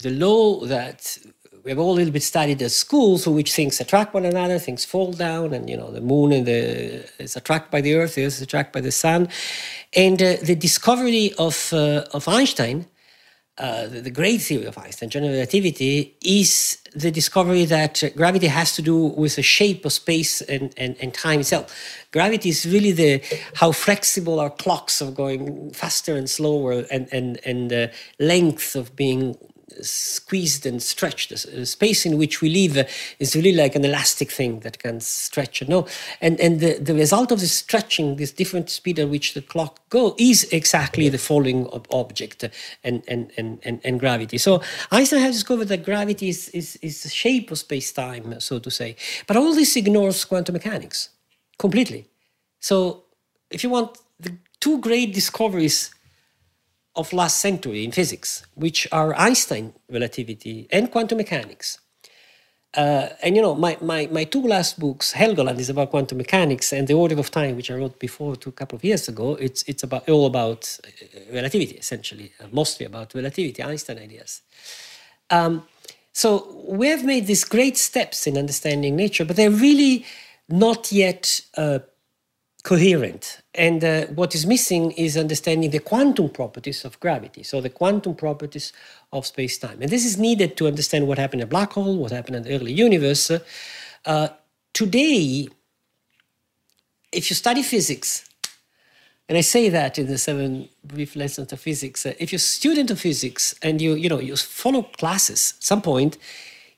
the law that we have all a little bit studied at school, so which things attract one another, things fall down, and you know the moon and the is attracted by the Earth, the Earth is attracted by the sun, and uh, the discovery of uh, of Einstein uh, the, the, great theory of Einstein, general relativity, is the discovery that gravity has to do with the shape of space and, and, and time itself. Gravity is really the how flexible our clocks are going faster and slower, and and and the length of being squeezed and stretched. The space in which we live is really like an elastic thing that can stretch. You know? And, and the, the result of this stretching, this different speed at which the clock go, is exactly the falling of object and, and, and, and, and gravity. So Einstein has discovered that gravity is, is, is the shape of space-time, so to say. But all this ignores quantum mechanics completely. So if you want the two great discoveries of last century in physics, which are Einstein relativity and quantum mechanics. Uh, and you know, my, my, my two last books, Helgoland is about quantum mechanics, and The Order of Time, which I wrote before two couple of years ago, it's it's about all about uh, relativity, essentially, uh, mostly about relativity, Einstein ideas. Um, So we have made these great steps in understanding nature, but they're really not yet uh, coherent. And uh, what is missing is understanding the quantum properties of gravity, so the quantum properties of space time. And this is needed to understand what happened in a black hole, what happened in the early universe. Uh, today, if you study physics, and I say that in the seven brief lessons of physics, uh, if you're a student of physics and you, you know, you follow classes at some point,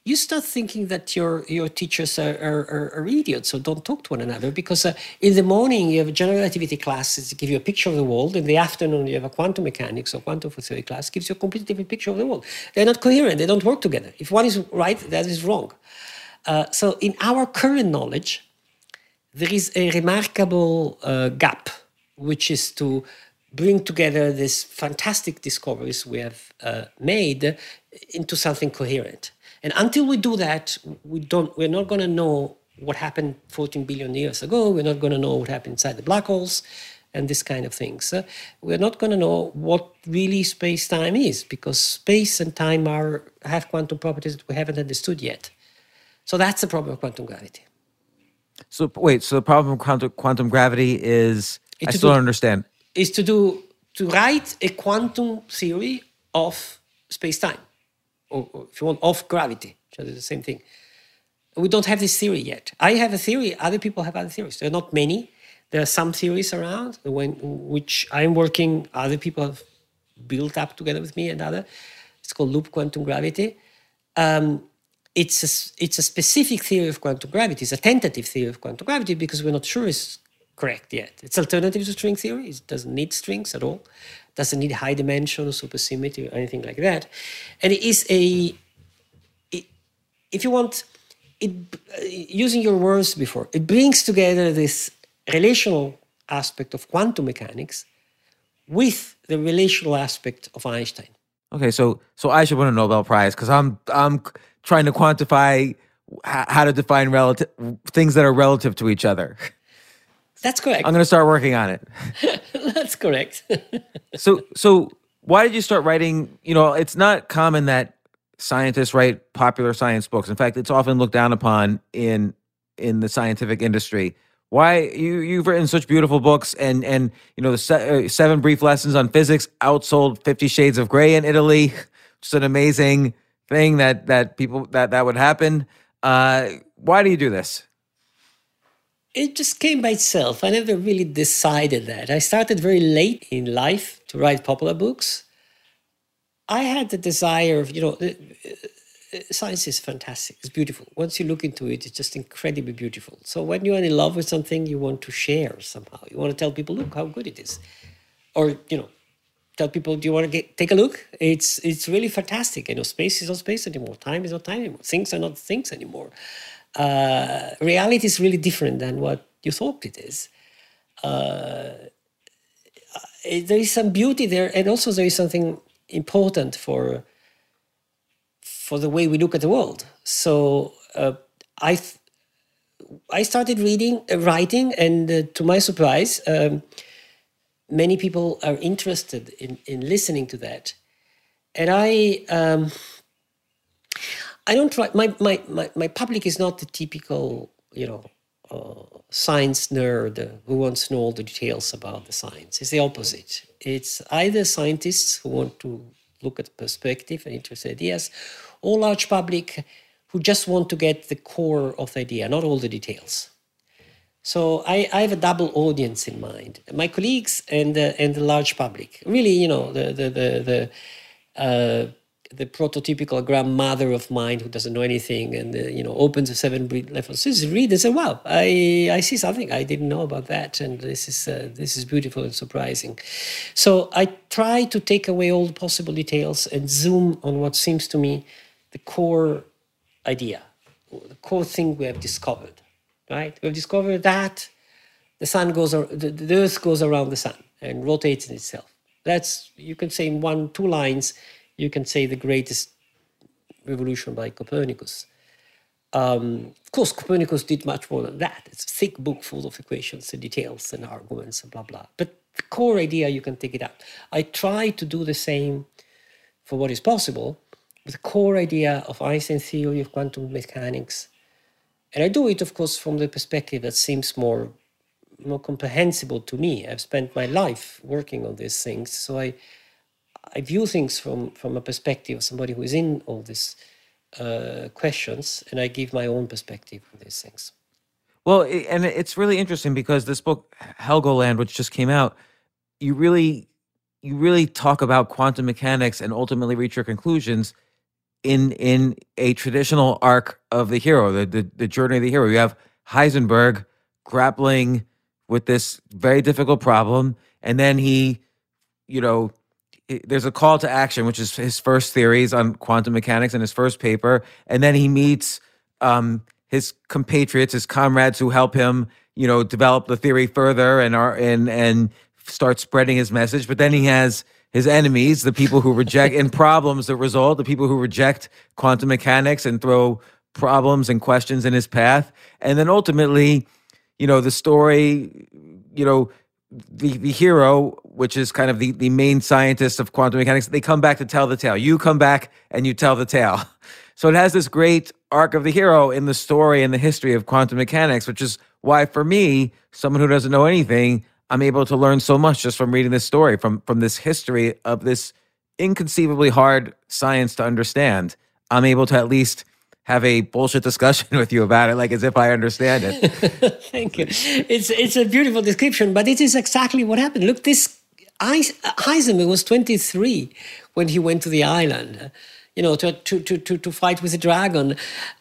you start thinking that your your teachers are, are, are idiots so don't talk to one another because uh, in the morning you have a general relativity classes that give you a picture of the world in the afternoon you have a quantum mechanics or quantum theory class gives you a completely different picture of the world. They're not coherent they don't work together. If one is right that is wrong. Uh, so in our current knowledge there is a remarkable uh, gap which is to bring together these fantastic discoveries we have uh, made into something coherent and until we do that, we don't, we're not going to know what happened 14 billion years ago. We're not going to know what happened inside the black holes and this kind of things. Uh, we're not going to know what really space-time is because space and time are have quantum properties that we haven't understood yet. So that's the problem of quantum gravity. So wait, so the problem of quantum, quantum gravity is I still do, don't understand. Is to do to write a quantum theory of space-time if you want, of gravity, which is the same thing. We don't have this theory yet. I have a theory, other people have other theories. There are not many. There are some theories around when, which I'm working, other people have built up together with me and other. It's called loop quantum gravity. Um, it's a, it's a specific theory of quantum gravity. It's a tentative theory of quantum gravity because we're not sure it's correct yet. It's alternative to string theory. It doesn't need strings at all doesn't need high dimension supersymmetry or anything like that. And it is a, it, if you want, it, uh, using your words before, it brings together this relational aspect of quantum mechanics with the relational aspect of Einstein. Okay, so so I should win a Nobel Prize because I'm I'm trying to quantify how to define relative things that are relative to each other. That's correct. I'm going to start working on it. That's correct. so, so why did you start writing? You know, it's not common that scientists write popular science books. In fact, it's often looked down upon in in the scientific industry. Why you you've written such beautiful books and and you know the se- uh, seven brief lessons on physics outsold Fifty Shades of Grey in Italy. Just an amazing thing that that people that that would happen. Uh, why do you do this? It just came by itself. I never really decided that. I started very late in life to write popular books. I had the desire of, you know, uh, uh, science is fantastic. It's beautiful. Once you look into it, it's just incredibly beautiful. So when you're in love with something, you want to share somehow. You want to tell people, look how good it is. Or, you know, tell people, do you want to get take a look? It's it's really fantastic. You know, space is not space anymore. Time is not time anymore. Things are not things anymore uh, reality is really different than what you thought it is. Uh, there is some beauty there, and also there is something important for for the way we look at the world. So uh, I I started reading, uh, writing, and uh, to my surprise, um, many people are interested in in listening to that, and I. Um, I don't try. My, my, my, my public is not the typical, you know, uh, science nerd who wants to know all the details about the science. It's the opposite. It's either scientists who want to look at perspective and interesting ideas, or large public who just want to get the core of the idea, not all the details. So I, I have a double audience in mind: my colleagues and uh, and the large public. Really, you know, the the the, the uh, the prototypical grandmother of mine who doesn't know anything and uh, you know opens a seven level says read and say wow I I see something. I didn't know about that. And this is uh, this is beautiful and surprising. So I try to take away all the possible details and zoom on what seems to me the core idea the core thing we have discovered right? We've discovered that the sun goes the, the earth goes around the sun and rotates in itself. That's you can say in one two lines you can say the greatest revolution by Copernicus. Um, of course, Copernicus did much more than that. It's a thick book full of equations and details and arguments and blah, blah. But the core idea, you can take it out. I try to do the same for what is possible. With the core idea of Einstein's theory of quantum mechanics. And I do it, of course, from the perspective that seems more more comprehensible to me. I've spent my life working on these things, so I I view things from from a perspective of somebody who is in all these uh, questions, and I give my own perspective on these things. Well, and it's really interesting because this book Helgoland, which just came out, you really you really talk about quantum mechanics and ultimately reach your conclusions in in a traditional arc of the hero, the the, the journey of the hero. You have Heisenberg grappling with this very difficult problem, and then he, you know, there's a call to action, which is his first theories on quantum mechanics in his first paper, and then he meets um, his compatriots, his comrades who help him, you know, develop the theory further and are and and start spreading his message. But then he has his enemies, the people who reject and problems that result, the people who reject quantum mechanics and throw problems and questions in his path, and then ultimately, you know, the story, you know, the the hero, which is kind of the the main scientist of quantum mechanics, they come back to tell the tale. You come back and you tell the tale. So it has this great arc of the hero in the story and the history of quantum mechanics, which is why for me, someone who doesn't know anything, I'm able to learn so much just from reading this story, from from this history of this inconceivably hard science to understand. I'm able to at least have a bullshit discussion with you about it, like as if I understand it. Thank you. It's it's a beautiful description, but it is exactly what happened. Look, this Eis- Heisenberg was 23 when he went to the island, you know, to to to to, fight with the dragon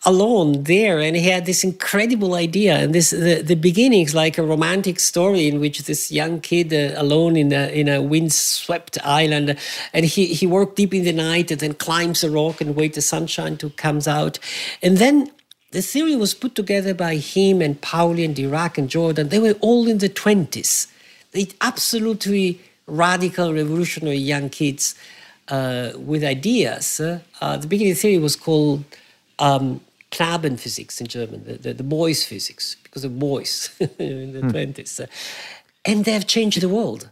alone there, and he had this incredible idea. And this the, the beginnings like a romantic story in which this young kid uh, alone in a in a windswept island, and he he worked deep in the night and then climbs a rock and wait the sunshine to comes out, and then the theory was put together by him and Pauli and Dirac and Jordan. They were all in the 20s. They absolutely radical, revolutionary young kids uh, with ideas. Uh, uh, the beginning theory was called um, Knabenphysics in German, the, the, the boys' physics, because of boys in the 20s. Uh, and they have changed the world.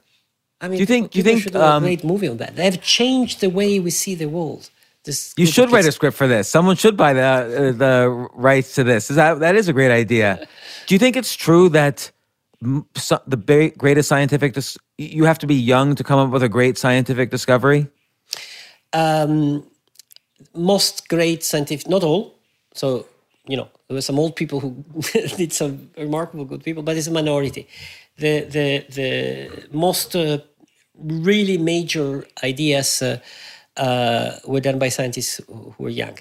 I mean, do you think- do you think, should do a um, great movie on that? They have changed the way we see the world. This You should write a script for this. Someone should buy the uh, the rights to this. Is that that is a great idea? Do you think it's true that m- so, the greatest scientific dis- you have to be young to come up with a great scientific discovery? Um, most great scientific, not all. So, you know, there were some old people who did some remarkable good people, but it's a minority. The, the, the most uh, really major ideas uh, uh, were done by scientists who were young.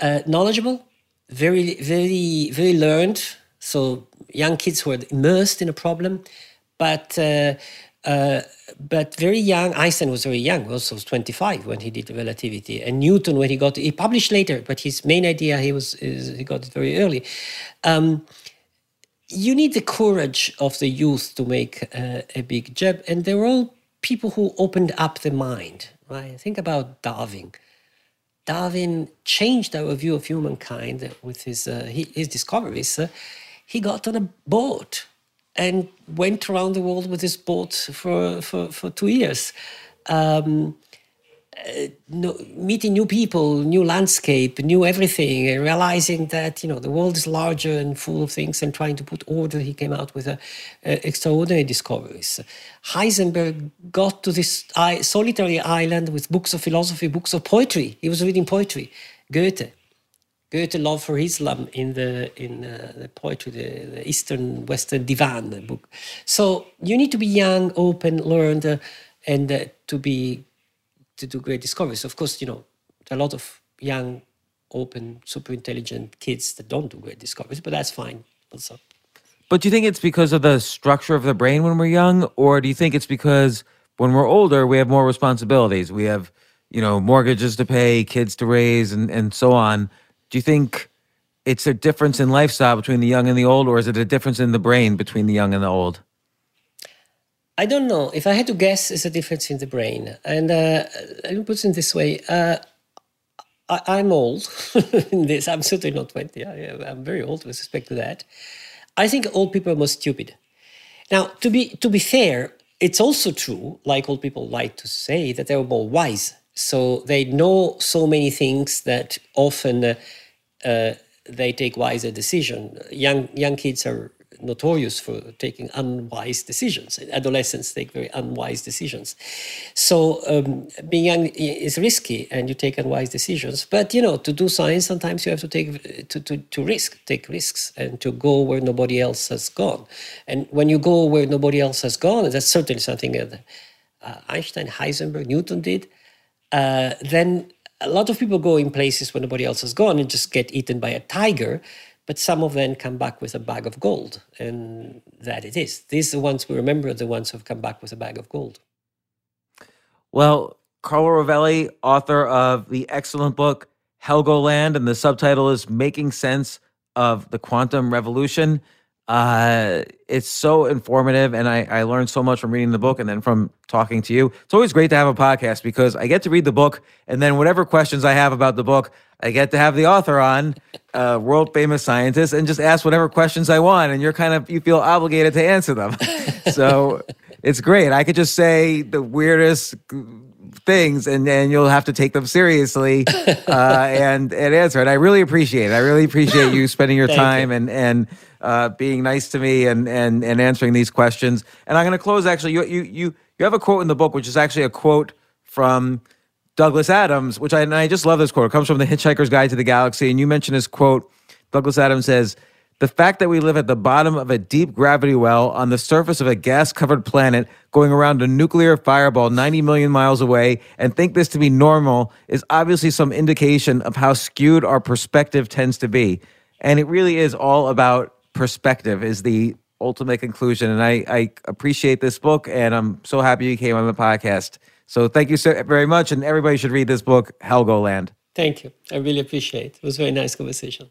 Uh, knowledgeable, very, very, very learned. So, young kids who are immersed in a problem, but uh, but very young. Einstein was very young, also was 25 when he did relativity, and Newton when he got he published later, but his main idea he was is, he got it very early. Um, you need the courage of the youth to make uh, a big job, and they're all people who opened up the mind. Right? Think about Darwin. Darwin changed our view of humankind with his uh, his discoveries. Uh, he got on a boat and went around the world with his boat for for, for two years. Um, uh, no, meeting new people, new landscape, new everything, and realizing that you know the world is larger and full of things, and trying to put order. He came out with a, uh, extraordinary discoveries. Heisenberg got to this solitary island with books of philosophy, books of poetry. He was reading poetry, Goethe. Goethe love for Islam in the in uh, the poetry, the, the Eastern Western Divan book. So you need to be young, open, learned, uh, and uh, to be to do great discoveries. Of course, you know a lot of young, open, super intelligent kids that don't do great discoveries, but that's fine. Also, But do you think it's because of the structure of the brain when we're young, or do you think it's because when we're older we have more responsibilities? We have, you know, mortgages to pay, kids to raise, and and so on. Do you think it's a difference in lifestyle between the young and the old, or is it a difference in the brain between the young and the old? I don't know. If I had to guess, it's a difference in the brain. And uh, let me put it in this way. Uh, I, I'm old in this. I'm certainly not 20. I, I'm very old with respect to that. I think old people are more stupid. Now, to be to be fair, it's also true, like old people like to say, that they are more wise So they know so many things that often uh, uh, they take wiser decision. Young young kids are notorious for taking unwise decisions. Adolescents take very unwise decisions. So um, being young is risky, and you take unwise decisions. But you know, to do science, sometimes you have to take to, to, to risk, take risks, and to go where nobody else has gone. And when you go where nobody else has gone, that's certainly something that uh, Einstein, Heisenberg, Newton did. Uh, then a lot of people go in places where nobody else has gone and just get eaten by a tiger but some of them come back with a bag of gold, and that it is. These are the ones we remember, the ones who've come back with a bag of gold. Well, Carlo Rovelli, author of the excellent book Helgoland, and the subtitle is Making Sense of the Quantum Revolution. Uh, it's so informative, and I, I learned so much from reading the book and then from talking to you. It's always great to have a podcast because I get to read the book, and then whatever questions I have about the book, I get to have the author on, uh, world famous scientist, and just ask whatever questions I want. And you're kind of, you feel obligated to answer them. so it's great. I could just say the weirdest things and, and you'll have to take them seriously uh, and, and answer it. I really appreciate it. I really appreciate you spending your time you. and, and, uh, being nice to me and, and, and answering these questions. And I'm going to close actually, you, you, you, you have a quote in the book, which is actually a quote from Douglas Adams, which I, I just love this quote. It comes from The Hitchhiker's Guide to the Galaxy. And you mentioned this quote. Douglas Adams says, The fact that we live at the bottom of a deep gravity well on the surface of a gas covered planet going around a nuclear fireball 90 million miles away and think this to be normal is obviously some indication of how skewed our perspective tends to be. And it really is all about perspective, is the ultimate conclusion. And I, I appreciate this book, and I'm so happy you came on the podcast. So thank you so very much, and everybody should read this book, Helgoland. Thank you. I really appreciate it. It was a very nice conversation.